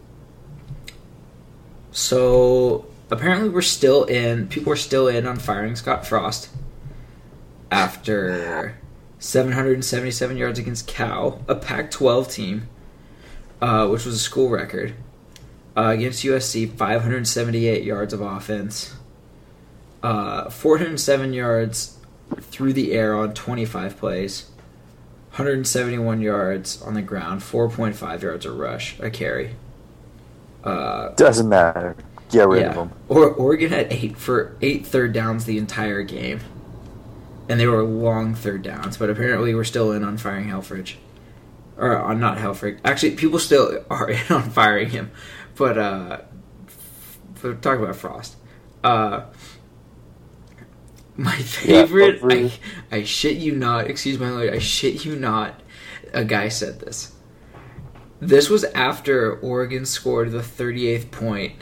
So apparently we're still in. People are still in on firing Scott Frost after 777 yards against Cal, a Pac-12 team, uh, which was a school record. Uh, against USC, 578 yards of offense, uh, 407 yards through the air on 25 plays, 171 yards on the ground, 4.5 yards a rush, a carry. Uh, Doesn't matter. Get rid of them. Or Oregon had eight for eight third downs the entire game, and they were long third downs. But apparently, we're still in on firing Helfrich, or on not Helfrich. Actually, people still are in on firing him. But uh, f- talk about Frost. Uh, my favorite. over- I, I shit you not. Excuse my language. I shit you not. A guy said this. This was after Oregon scored the 38th point,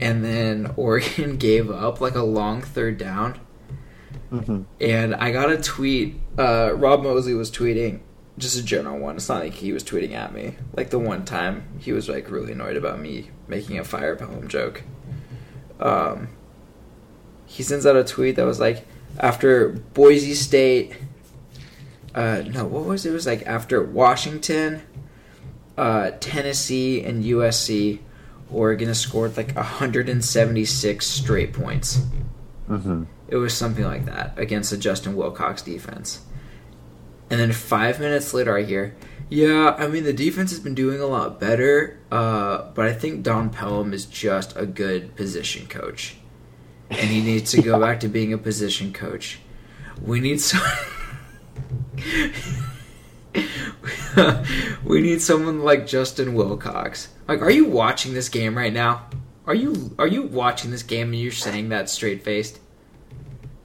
and then Oregon gave up like a long third down. And I got a tweet. Uh, Rob Moseley was tweeting, just a general one. It's not like he was tweeting at me. Like the one time he was like really annoyed about me making a fire poem joke. Um, he sends out a tweet that was like, after Boise State. Uh, no, what was it? It was like after Washington, uh, Tennessee, and USC, Oregon has scored like 176 straight points. hmm It was something like that against the Justin Wilcox defense. And then five minutes later, I hear, yeah, I mean, the defense has been doing a lot better, uh, but I think Don Pellum is just a good position coach. And he needs to go back to being a position coach. We need some. we need someone like Justin Wilcox. Like, are you watching this game right now? Are you are you watching this game and you're saying that straight faced?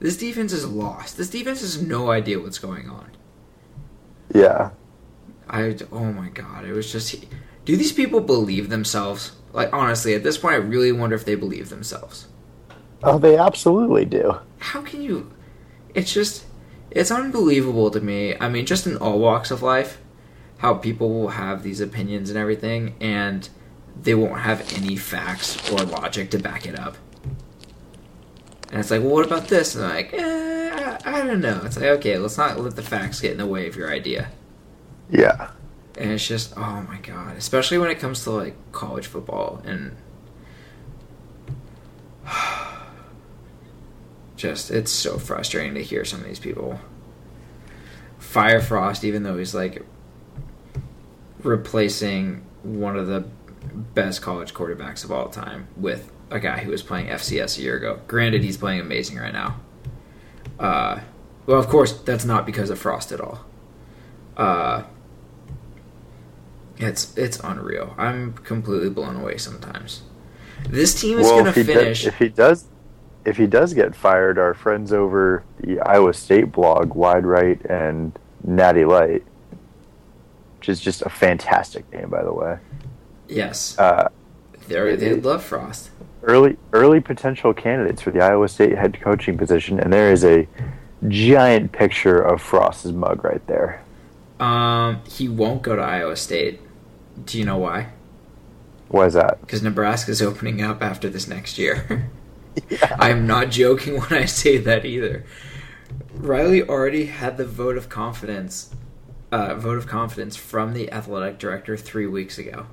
This defense is lost. This defense has no idea what's going on. Yeah. I oh my god, it was just. Do these people believe themselves? Like honestly, at this point, I really wonder if they believe themselves. Oh, they absolutely do. How can you? It's just, it's unbelievable to me. I mean, just in all walks of life, how people will have these opinions and everything, and they won't have any facts or logic to back it up. And it's like, well, what about this? And I'm like, eh, I, I don't know. It's like, okay, let's not let the facts get in the way of your idea. Yeah. And it's just, oh my god, especially when it comes to like college football and just it's so frustrating to hear some of these people fire Frost, even though he's like replacing one of the best college quarterbacks of all time with a guy who was playing FCS a year ago. Granted, he's playing amazing right now. Uh, well, of course, that's not because of Frost at all. Uh, it's it's unreal. I'm completely blown away sometimes. This team is well, going to finish. does, if he does, if he does get fired, our friends over the Iowa State blog, Wide Right and Natty Light, which is just a fantastic name, by the way. yes, Uh, they they love Frost. Early early potential candidates for the Iowa State head coaching position, and there is a giant picture of Frost's mug right there. Um, he won't go to Iowa State. Do you know why? Why is that? Because Nebraska's opening up after this next year. I'm not joking when I say that either. Riley already had the vote of confidence, uh, vote of confidence from the athletic director three weeks ago.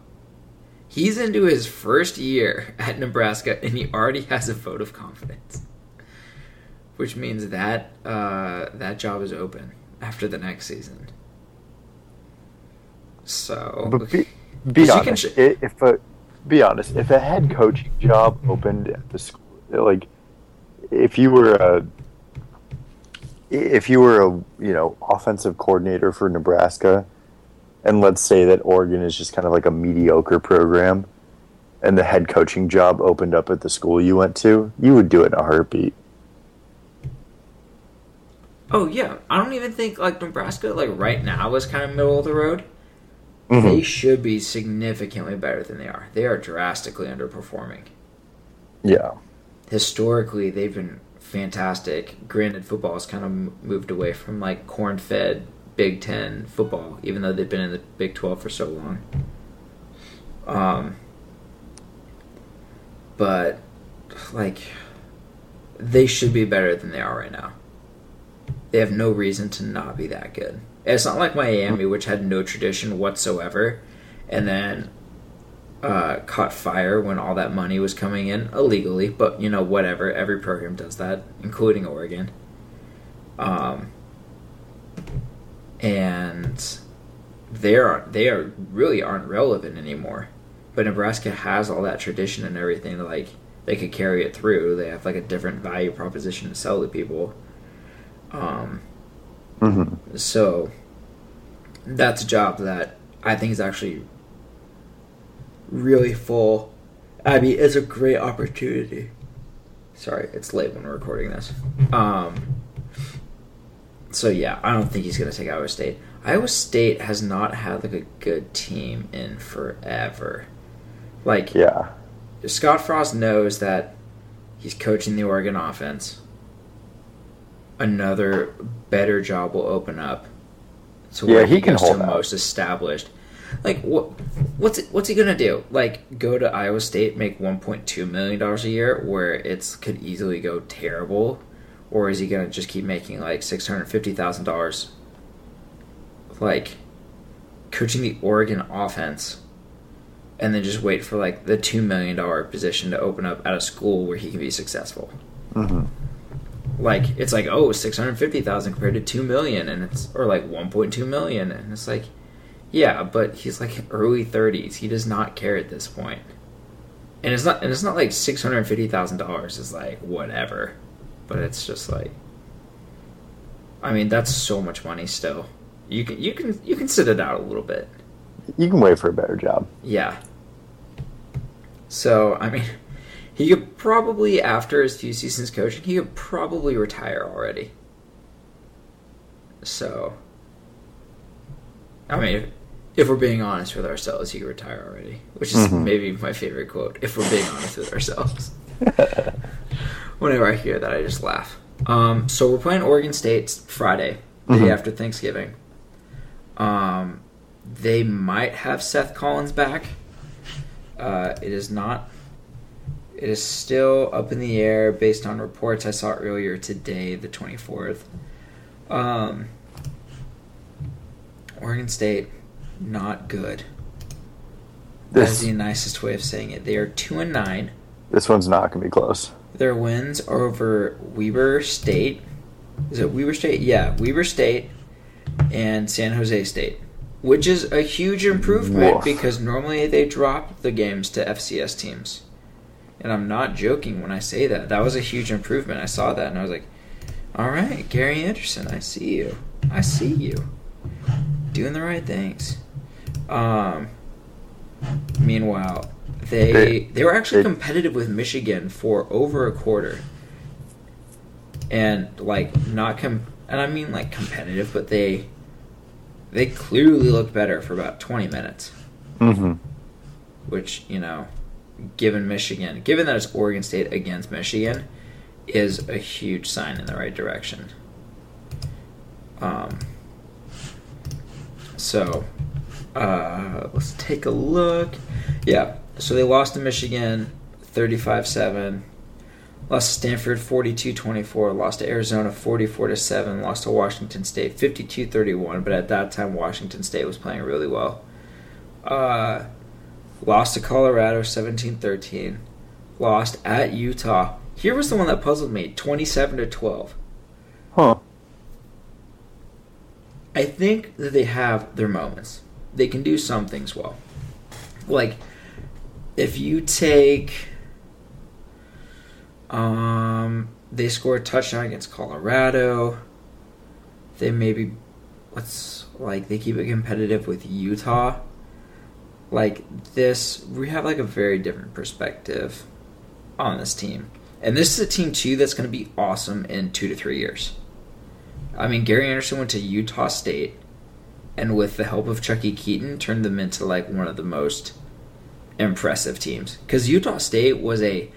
He's into his first year at Nebraska, and he already has a vote of confidence, which means that uh, that job is open after the next season. So, But be, be honest. sh- if a be honest, if a head coaching job opened at the school, like if you were a if you were a you know offensive coordinator for Nebraska, and let's say that Oregon is just kind of like a mediocre program, and the head coaching job opened up at the school you went to, you would do it in a heartbeat. Oh yeah, I don't even think like Nebraska like right now is kind of middle of the road. Mhm. They should be significantly better than they are. They are drastically underperforming. Yeah, Historically, they've been fantastic. Granted, football has kind of moved away from like corn-fed Big Ten football, even though they've been in the Big Twelve for so long. Um, but like, they should be better than they are right now. They have no reason to not be that good. It's not like Miami, which had no tradition whatsoever, and then uh, caught fire when all that money was coming in illegally. But you know, whatever. Every program does that, including Oregon. Um, and they are they are really aren't relevant anymore. but Nebraska has all that tradition and everything. To, like they could carry it through. They have like a different value proposition to sell to people. Um, Mm-hmm. so that's a job that I think is actually really full. I mean, it's a great opportunity. Sorry, it's late when we're recording this. Um, so yeah, I don't think he's going to take Iowa State. Iowa State has not had like a good team in forever. Like Yeah. Scott Frost knows that he's coaching the Oregon offense. Another better job will open up. So Yeah, where he can hold to out. most established. Like what? What's it, what's he gonna do? Like go to Iowa State, make one point two million dollars a year, where it's could easily go terrible, or is he gonna just keep making like six hundred fifty thousand dollars? Like coaching the Oregon offense and then just wait for like the two million dollar position to open up at a school where he can be successful. hmm Like it's like oh six hundred fifty thousand compared to two million, and it's or like one point two million, and it's like, yeah, but he's like early thirties. He does not care at this point, and it's not and it's not like six hundred fifty thousand dollars is like whatever, but it's just like, I mean that's so much money still. You can you can you can sit it out a little bit. You can wait for a better job. Yeah. So, I mean, he could probably, after his few seasons coaching, he could probably retire already. So, I mean, if, if we're being honest with ourselves, he could retire already, which is Mhm. maybe my favorite quote, if we're being honest with ourselves. Whenever I hear that, I just laugh. Um, so, we're playing Oregon State Friday, the day Mhm. after Thanksgiving. Um, they might have Seth Collins back. Uh, it is not. It is still up in the air based on reports I saw earlier today, the 24th. Um, Oregon State, not good. That's This the nicest way of saying it. They are two and nine. this one's not gonna be close. Their wins are over Weber State. Is it Weber State? Yeah, Weber State and San Jose State, which is a huge improvement Woof. because normally they drop the games to FCS teams. And I'm not joking when I say that. That was a huge improvement. I saw that and I was like, all right, Gary Anderson, I see you. I see you. Doing the right things. Um, meanwhile, they They- they were actually they- competitive with Michigan for over a quarter. And like not com and I mean like competitive, but they they clearly looked better for about 20 minutes, Mm-hmm. which, you know, given Michigan, given that it's Oregon State against Michigan is a huge sign in the right direction. Um so uh, let's take a look. Yeah, so they lost to Michigan 35 7. Lost to Stanford 42 24. Lost to Arizona 44 7. Lost to Washington State 52 31. But at that time, Washington State was playing really well. Uh, lost to Colorado 17 13. Lost at Utah. Here was the one that puzzled me 27 to 12. Huh. I think that they have their moments. They can do some things well. Like if you take um they score a touchdown against Colorado. They maybe let's like they keep it competitive with Utah. Like this we have like a very different perspective on this team. And this is a team too that's going to be awesome in 2 to 3 years. I mean, Gary Anderson went to Utah State, and with the help of Chuckie Keeton, turned them into like one of the most impressive teams. Because Utah State was a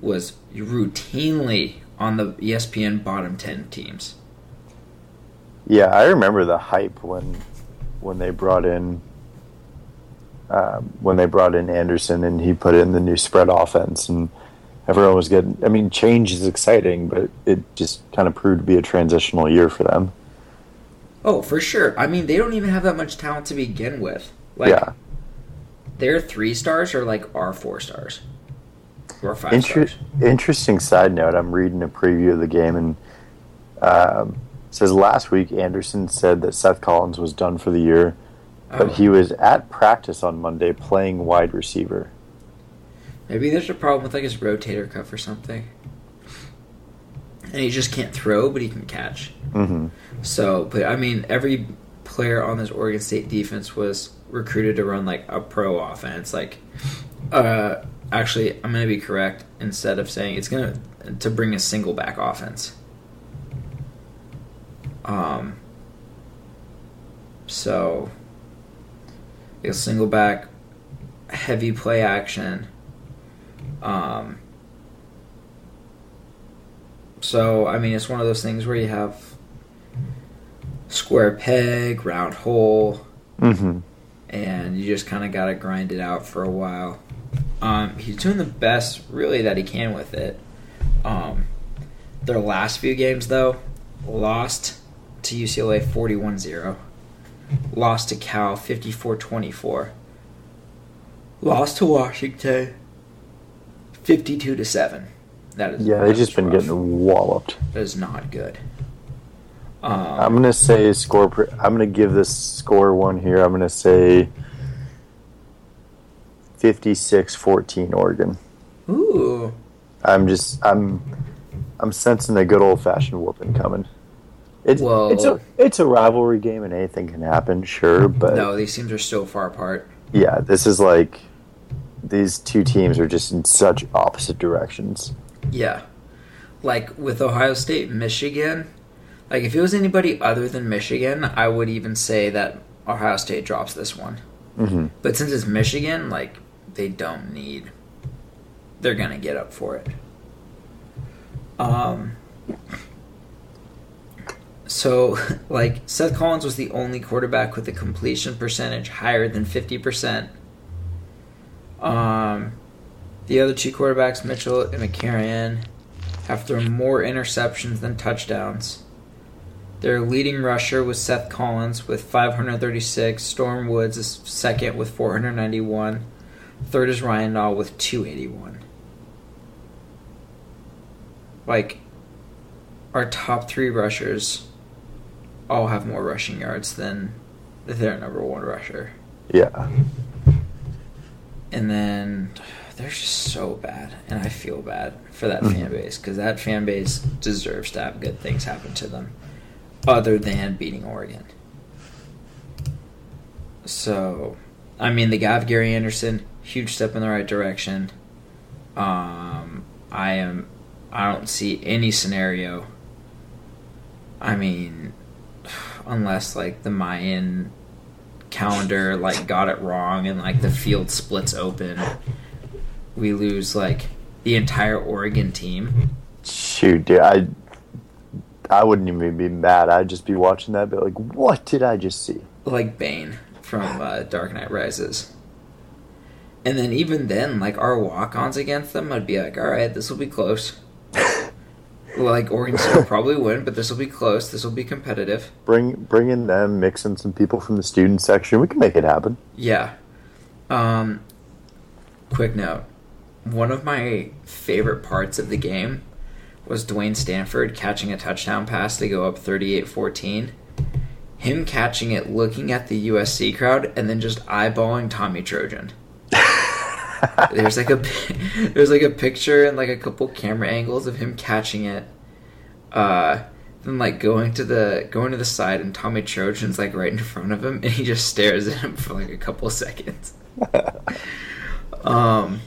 was routinely on the ESPN bottom ten teams. Yeah, I remember the hype when when they brought in um, when they brought in Anderson and he put in the new spread offense and everyone was getting. I mean, change is exciting, but it just kind of proved to be a transitional year for them. Oh, for sure. I mean, they don't even have that much talent to begin with. Like, yeah, their three stars are like our four stars or five Inter- stars. interesting side note. I'm reading a preview of the game and um, says last week Anderson said that Seth Collins was done for the year. but he was at practice on Monday playing wide receiver. Maybe there's a problem with like his rotator cuff or something. And he just can't throw, but he can catch. hmm So, but I mean, every player on this Oregon State defense was recruited to run like a pro offense. Like, uh, actually, I'm going to be correct. Instead of saying it's going to to bring a single back offense. Um. So, a single back, heavy play action. Um. So I mean, it's one of those things where you have square peg, round hole, Mm hmm and you just kind of got to grind it out for a while. Um, he's doing the best, really, that he can with it. Um, their last few games, though, lost to UCLA 41 0, lost to Cal 54 24, lost to Washington 52 7. That is Yeah, they've just been getting walloped. That is not good. Um, I'm gonna say score. Pre- I'm gonna give this score one here. I'm gonna say 56-14 Oregon. ooh. I'm just I'm I'm sensing a good old fashioned whooping coming. It's Whoa. it's a it's a rivalry game and anything can happen, sure, but No, these teams are so far apart. yeah, this is like these two teams are just in such opposite directions. Yeah. Like with Ohio State, Michigan, like if it was anybody other than Michigan, I would even say that Ohio State drops this one. hmm But since it's Michigan, like they don't need they're going to get up for it. Um so like Seth Collins was the only quarterback with a completion percentage higher than 50%. Um the other two quarterbacks, Mitchell and McMaryion, have thrown more interceptions than touchdowns. Their leading rusher was Seth Collins with 536. Storm Woods is second with 491. Third is Ryan Dahl with 281. Like, our top three rushers all have more rushing yards than their number one rusher. Yeah. And then they're just so bad, and I feel bad for that mm-hmm. fan base because that fan base deserves to have good things happen to them, other than beating Oregon. So, I mean, they got Gary Anderson, huge step in the right direction. Um, I am, I don't see any scenario. I mean, unless like the Mayan calendar like got it wrong and like the field splits open we lose like the entire Oregon team. Shoot, dude, I I wouldn't even be mad. I'd just be watching that, but like, what did I just see? Like Bane from uh, Dark Knight Rises. And then even then, like our walk-ons against them, I'd be like, all right, this will be close. like Oregon State will probably win, but this will be close. This will be competitive. Bring bring in them, mix in some people from the student section. We can make it happen. Yeah. Um. Quick note: one of my favorite parts of the game was Dwayne Stanford catching a touchdown pass to go up 38-14. Him catching it, looking at the USC crowd, and then just eyeballing Tommy Trojan. there's like a there's like a picture and like a couple camera angles of him catching it. Uh, then like going to the going to the side, and Tommy Trojan's like right in front of him, and he just stares at him for like a couple seconds. um,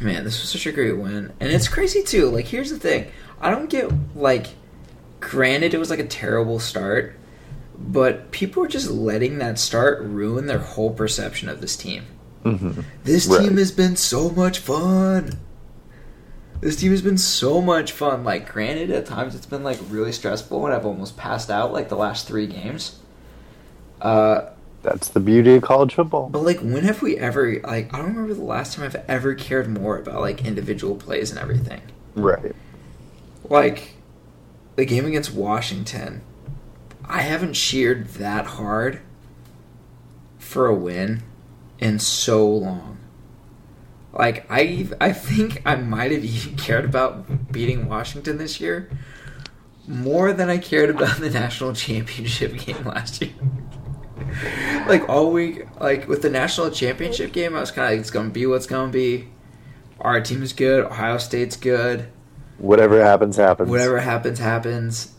man, this was such a great win, and it's crazy too. Like, here's the thing: I don't get like. Granted, it was like a terrible start, but people are just letting that start ruin their whole perception of this team. hmm This Right. team has been so much fun. This team has been so much fun. Like, granted, at times it's been like really stressful, and I've almost passed out like the last three games. Uh, That's the beauty of college football. but like, when have we ever like? I don't remember the last time I've ever cared more about like individual plays and everything. Right. Like, the game against Washington, I haven't cheered that hard for a win in so long. Like I, I think I might have even cared about beating Washington this year more than I cared about the national championship game last year. Like all week, like with the national championship game, I was kind of like, it's gonna be what's gonna be. Our team is good. Ohio State's good. Whatever happens, happens. Whatever happens, happens.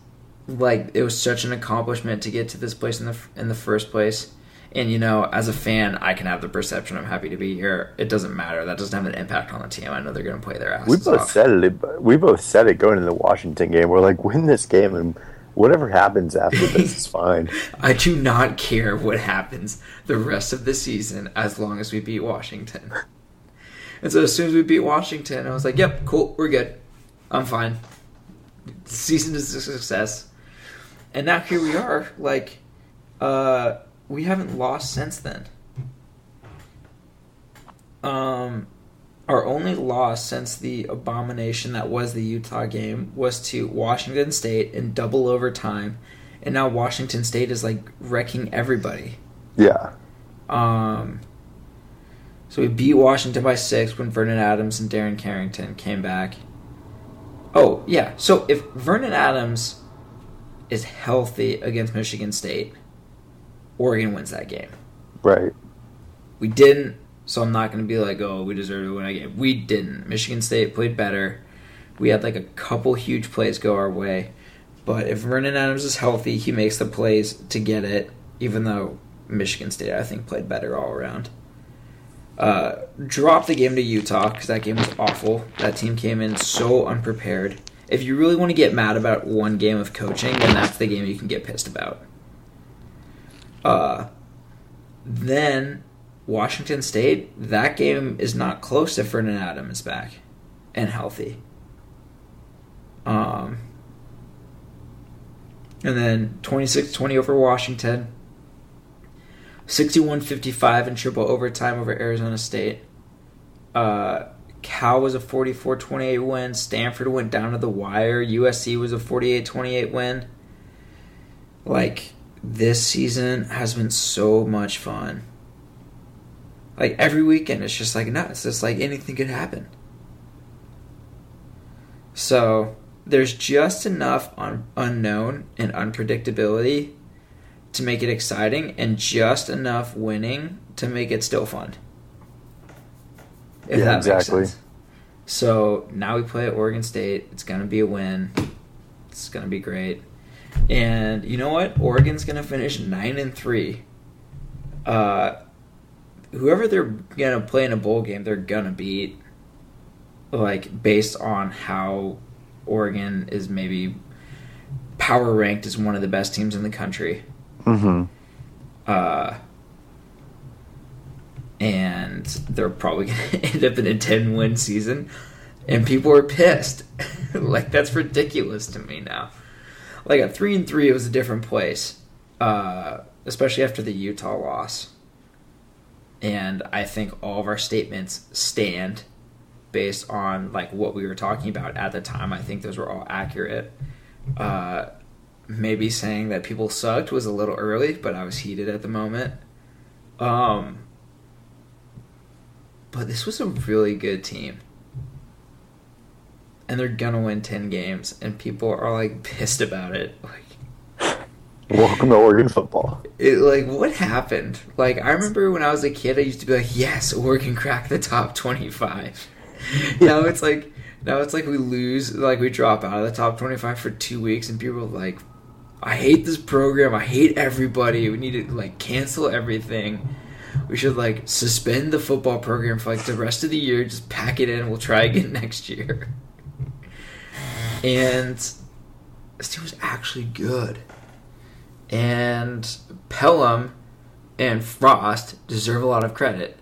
Like it was such an accomplishment to get to this place in the in the first place. And you know, as a fan, I can have the perception I'm happy to be here. It doesn't matter. That doesn't have an impact on the team. I know they're going to play their asses We both off. said it. We both said it going into the Washington game. We're like, win this game, and whatever happens after this is fine. I do not care what happens the rest of the season as long as we beat Washington. And so as soon as we beat Washington, I was like, "Yep, cool, we're good. I'm fine. The season is a success." And now here we are. Like, uh, we haven't lost since then. Um, our only loss since the abomination that was the Utah game was to Washington State in double overtime, and now Washington State is like wrecking everybody. Yeah, Um, so we beat Washington by six when Vernon Adams and Darren Carrington came back. Oh yeah, so if Vernon Adams is healthy against Michigan State, Oregon wins that game. right. We didn't, so I'm not going to be like, oh, we deserve to win a game. We didn't. Michigan State played better. We had like a couple huge plays go our way. But if Vernon Adams is healthy, he makes the plays to get it, even though Michigan State, I think, played better all around. Uh, dropped the game to Utah because that game was awful. That team came in so unprepared. If you really want to get mad about one game of coaching, then that's the game you can get pissed about. Uh, then Washington State, that game is not close if Vernon Adams is back and healthy. Um, and then 26 20 over Washington, 61 55 in triple overtime over Arizona State. Uh, Cal was a 44 28 win. Stanford went down to the wire. USC was a 48 28 win. Like, this season has been so much fun. Like every weekend, it's just like nuts. It's like anything could happen. So there's just enough un- unknown and unpredictability to make it exciting, and just enough winning to make it still fun. If Yeah, that makes exactly. sense. So now we play at Oregon State. It's gonna be a win. It's gonna be great. And you know what? Oregon's gonna finish nine and three. Uh, whoever they're gonna play in a bowl game, they're gonna beat. Like based on how Oregon is maybe power ranked as one of the best teams in the country. Mm-hmm. Uh, and they're probably going to end up in a 10 win season. And people are pissed. like, that's ridiculous to me now. Like, at 3 and 3, it was a different place, uh, especially after the Utah loss. And I think all of our statements stand based on like what we were talking about at the time. I think those were all accurate. Uh, maybe saying that people sucked was a little early, but I was heated at the moment. Um, but this was a really good team. And they're gonna win 10 games, and people are like pissed about it. Like, Welcome to Oregon football. it, like what happened? Like, I remember when I was a kid, I used to be like, yes, Oregon cracked the top 25. now it's like, now it's like we lose, like we drop out of the top 25 for two weeks, and people like, I hate this program. I hate everybody. We need to like cancel everything. We should like suspend the football program for like the rest of the year. Just pack it in. We'll try again next year. And this team was actually good. And Pellum and Frost deserve a lot of credit.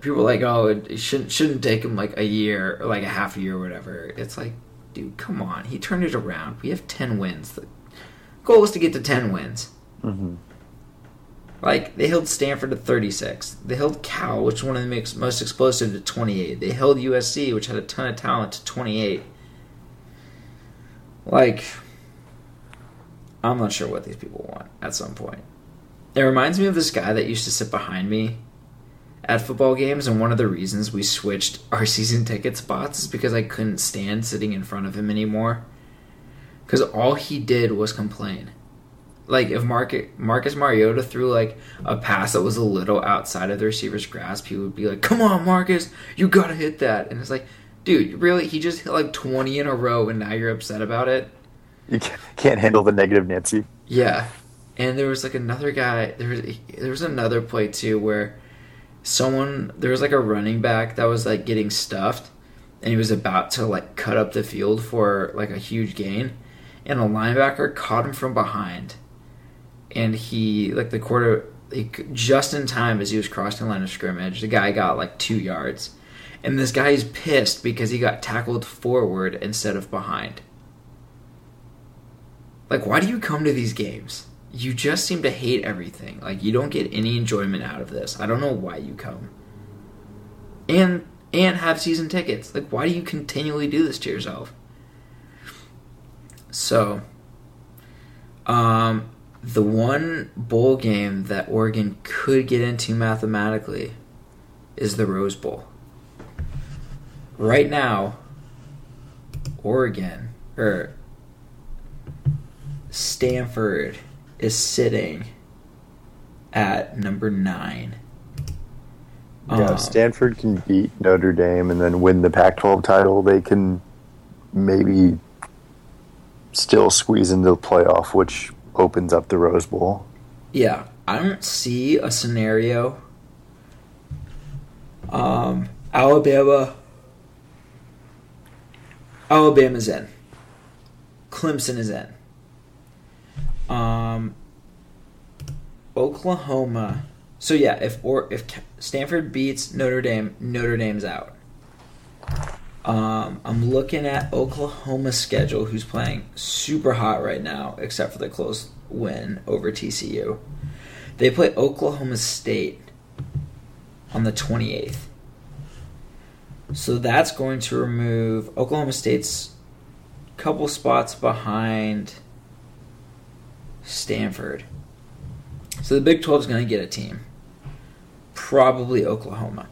People are like, oh, it shouldn't shouldn't take him like a year or like a half a year or whatever. It's like, dude, come on. He turned it around. We have ten wins. The goal was to get to ten wins. Mm-hmm. Like they held Stanford to 36. They held Cal, which is one of the most explosive, to 28. They held USC, which had a ton of talent, to 28. Like, I'm not sure what these people want at some point. It reminds me of this guy that used to sit behind me at football games, and one of the reasons we switched our season ticket spots is because I couldn't stand sitting in front of him anymore. Because all he did was complain like if Marcus Mariota threw like a pass that was a little outside of the receiver's grasp, he would be like, "Come on, Marcus, you gotta hit that." And it's like, dude, really? He just hit like twenty in a row, and now you're upset about it? You can't handle the negative Nancy. Yeah. And there was like another guy. There was there was another play too where someone there was like a running back that was like getting stuffed, and he was about to like cut up the field for like a huge gain, and a linebacker caught him from behind, and he like the quarter he, just in time as he was crossing the line of scrimmage, the guy got like two yards, and this guy's pissed because he got tackled forward instead of behind. Like, why do you come to these games? You just seem to hate everything. Like, you don't get any enjoyment out of this. I don't know why you come. And and have season tickets. Like, why do you continually do this to yourself? So, um, the one bowl game that Oregon could get into mathematically is the Rose Bowl. Right now, Oregon or Stanford is sitting at number nine. Yeah, Um, if Stanford can beat Notre Dame and then win the Pac-12 title, they can maybe still squeeze into the playoff, which opens up the Rose Bowl. Yeah, I don't see a scenario. Um, Alabama. Alabama's in. Clemson is in. Um, Oklahoma. So yeah, if or if Stanford beats Notre Dame, Notre Dame's out. Um, I'm looking at Oklahoma's schedule, who's playing super hot right now, except for the close win over TCU. They play Oklahoma State on the 28th. So that's going to remove Oklahoma State's couple spots behind Stanford. So the Big 12 is going to get a team. Probably Oklahoma.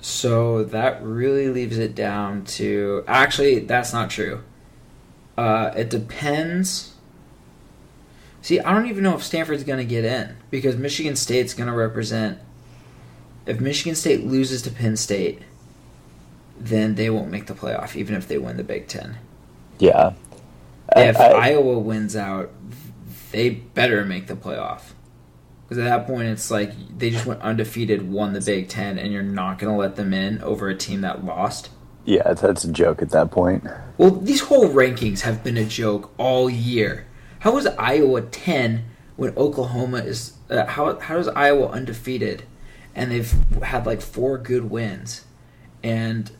So that really leaves it down to. Actually, that's not true. Uh, it depends. See, I don't even know if Stanford's going to get in because Michigan State's going to represent. If Michigan State loses to Penn State, then they won't make the playoff, even if they win the Big Ten. Yeah. If I- Iowa wins out, they better make the playoff. Because at that point, it's like they just went undefeated, won the Big Ten, and you're not going to let them in over a team that lost. yeah, that's a joke at that point. Well, these whole rankings have been a joke all year. How is Iowa 10 when Oklahoma is. Uh, how, how is Iowa undefeated and they've had like four good wins? And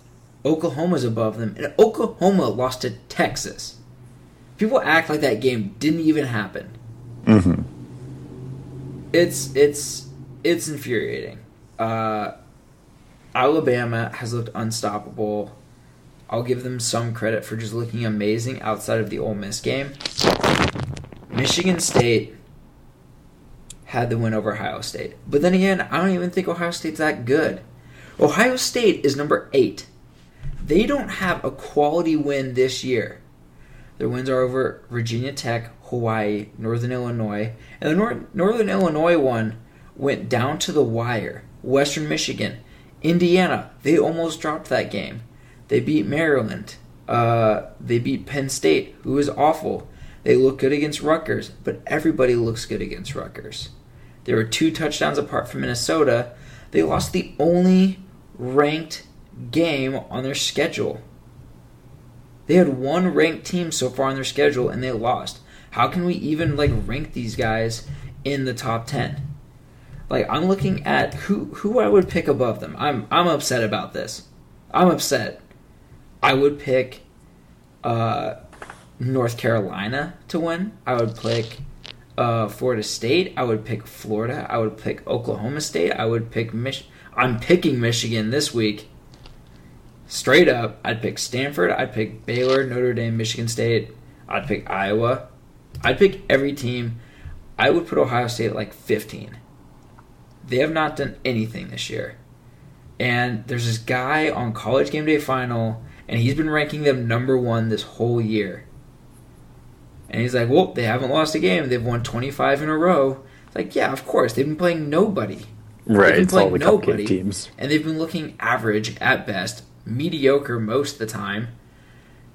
Oklahoma's above them. And Oklahoma lost to Texas. People act like that game didn't even happen. hmm It's it's it's infuriating. Uh, Alabama has looked unstoppable. I'll give them some credit for just looking amazing outside of the Ole Miss game. Michigan State had the win over Ohio State, but then again, I don't even think Ohio State's that good. Ohio State is number eight. They don't have a quality win this year. Their wins are over Virginia Tech, Hawaii, Northern Illinois, and the Nor- Northern Illinois one went down to the wire. Western Michigan, Indiana, they almost dropped that game. They beat Maryland. Uh, they beat Penn State, who is awful. They look good against Rutgers, but everybody looks good against Rutgers. They were two touchdowns apart from Minnesota. They lost the only ranked game on their schedule. They had one ranked team so far on their schedule and they lost. How can we even like rank these guys in the top 10? Like I'm looking at who who I would pick above them. I'm I'm upset about this. I'm upset. I would pick uh North Carolina to win. I would pick uh, Florida State. I would pick Florida. I would pick Oklahoma State. I would pick Mich. I'm picking Michigan this week. Straight up, I'd pick Stanford. I'd pick Baylor, Notre Dame, Michigan State. I'd pick Iowa. I'd pick every team. I would put Ohio State at like 15. They have not done anything this year. And there's this guy on College Game Day Final, and he's been ranking them number one this whole year. And he's like, well, they haven't lost a game. They've won 25 in a row. It's like, yeah, of course. They've been playing nobody. Right, They've been it's all playing cupcake teams. And they've been looking average at best, mediocre most of the time.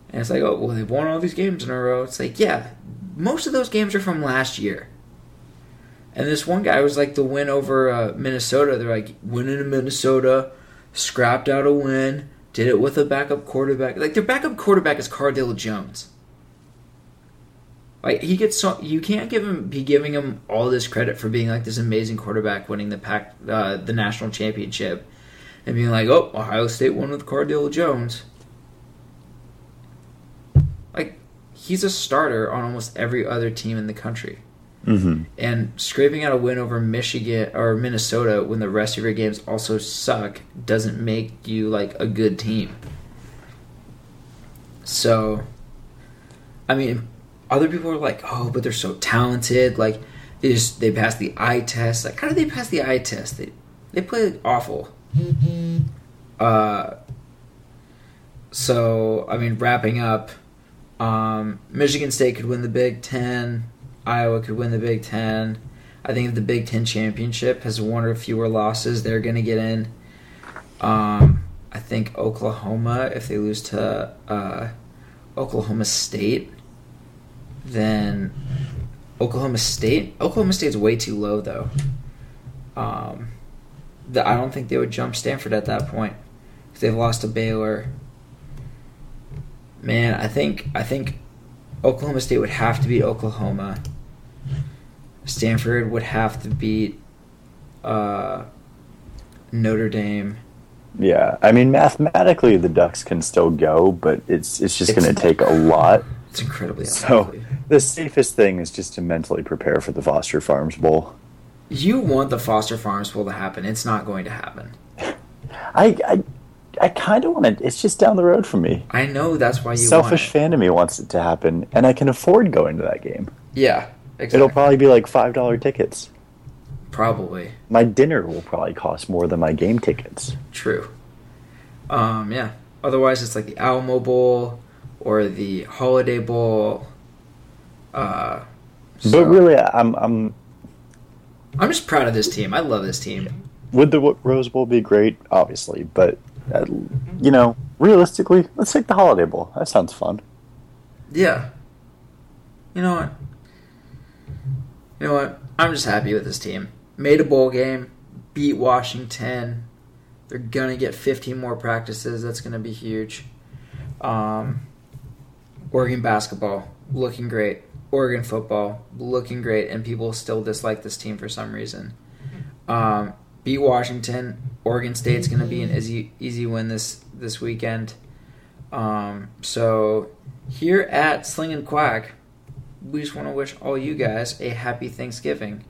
And it's like, oh, well, they've won all these games in a row. It's like, yeah, most of those games are from last year. And this one guy was like the win over uh, Minnesota. They're like, winning in Minnesota, scrapped out a win, did it with a backup quarterback. Like, their backup quarterback is Cardale Jones. Like he gets so you can't give him be giving him all this credit for being like this amazing quarterback winning the pack uh, the national championship and being like oh Ohio State won with Cardale Jones like he's a starter on almost every other team in the country Mm-hmm. and scraping out a win over Michigan or Minnesota when the rest of your games also suck doesn't make you like a good team so I mean other people are like, oh, but they're so talented. Like they just they pass the eye test. Like how do they pass the eye test? They they play awful. Uh, so I mean, wrapping up, um, Michigan State could win the Big Ten. Iowa could win the Big Ten. I think if the Big Ten championship has one or fewer losses, they're going to get in. Um, I think Oklahoma, if they lose to uh, Oklahoma State, then Oklahoma State. Oklahoma State's way too low, though. Um, the, I don't think they would jump Stanford at that point if they've lost to Baylor. Man, I think I think Oklahoma State would have to beat Oklahoma. Stanford would have to beat uh, Notre Dame. Yeah, I mean, mathematically the Ducks can still go, but it's it's just going to take a lot. It's incredibly So unlikely. the safest thing is just to mentally prepare for the Foster Farms Bowl. You want the Foster Farms Bowl to happen. It's not going to happen. I I, I kind of want it. It's just down the road from me. I know that's why you Selfish want it. fan of me wants it to happen, and I can afford going to that game. Yeah, exactly. It'll probably be like five dollar tickets. probably My dinner will probably cost more than my game tickets. true. Um, yeah. Otherwise, it's like the Alamo Bowl or the Holiday Bowl. Uh, so- But really, I'm I'm I'm just proud of this team. I love this team. would the Rose Bowl be great? Obviously, but uh, you know, realistically, let's take the Holiday Bowl. That sounds fun. Yeah. You know what? You know what? I'm just happy with this team. Made a bowl game, beat Washington. They're gonna get 15 more practices. That's gonna be huge. Um, Oregon basketball looking great. Oregon football looking great, and people still dislike this team for some reason. Um, beat Washington. Oregon State's gonna be an easy easy win this this weekend. Um, so here at Slingin' Quack, we just want to wish all you guys a happy Thanksgiving.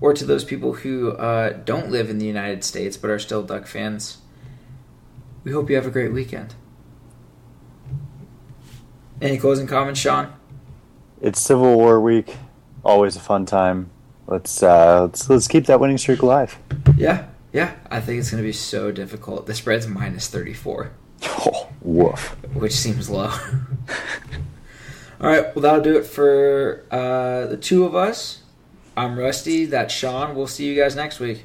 Or to those people who uh, don't live in the United States but are still Duck fans, we hope you have a great weekend. Any closing comments, Sean? It's Civil War week. Always a fun time. Let's uh, let's let's keep that winning streak alive. Yeah, yeah. I think it's going to be so difficult. The spread's minus 34, Oh, woof. which seems low. All right, well, that'll do it for uh, the two of us. I'm Rusty. That's Sean. We'll see you guys next week.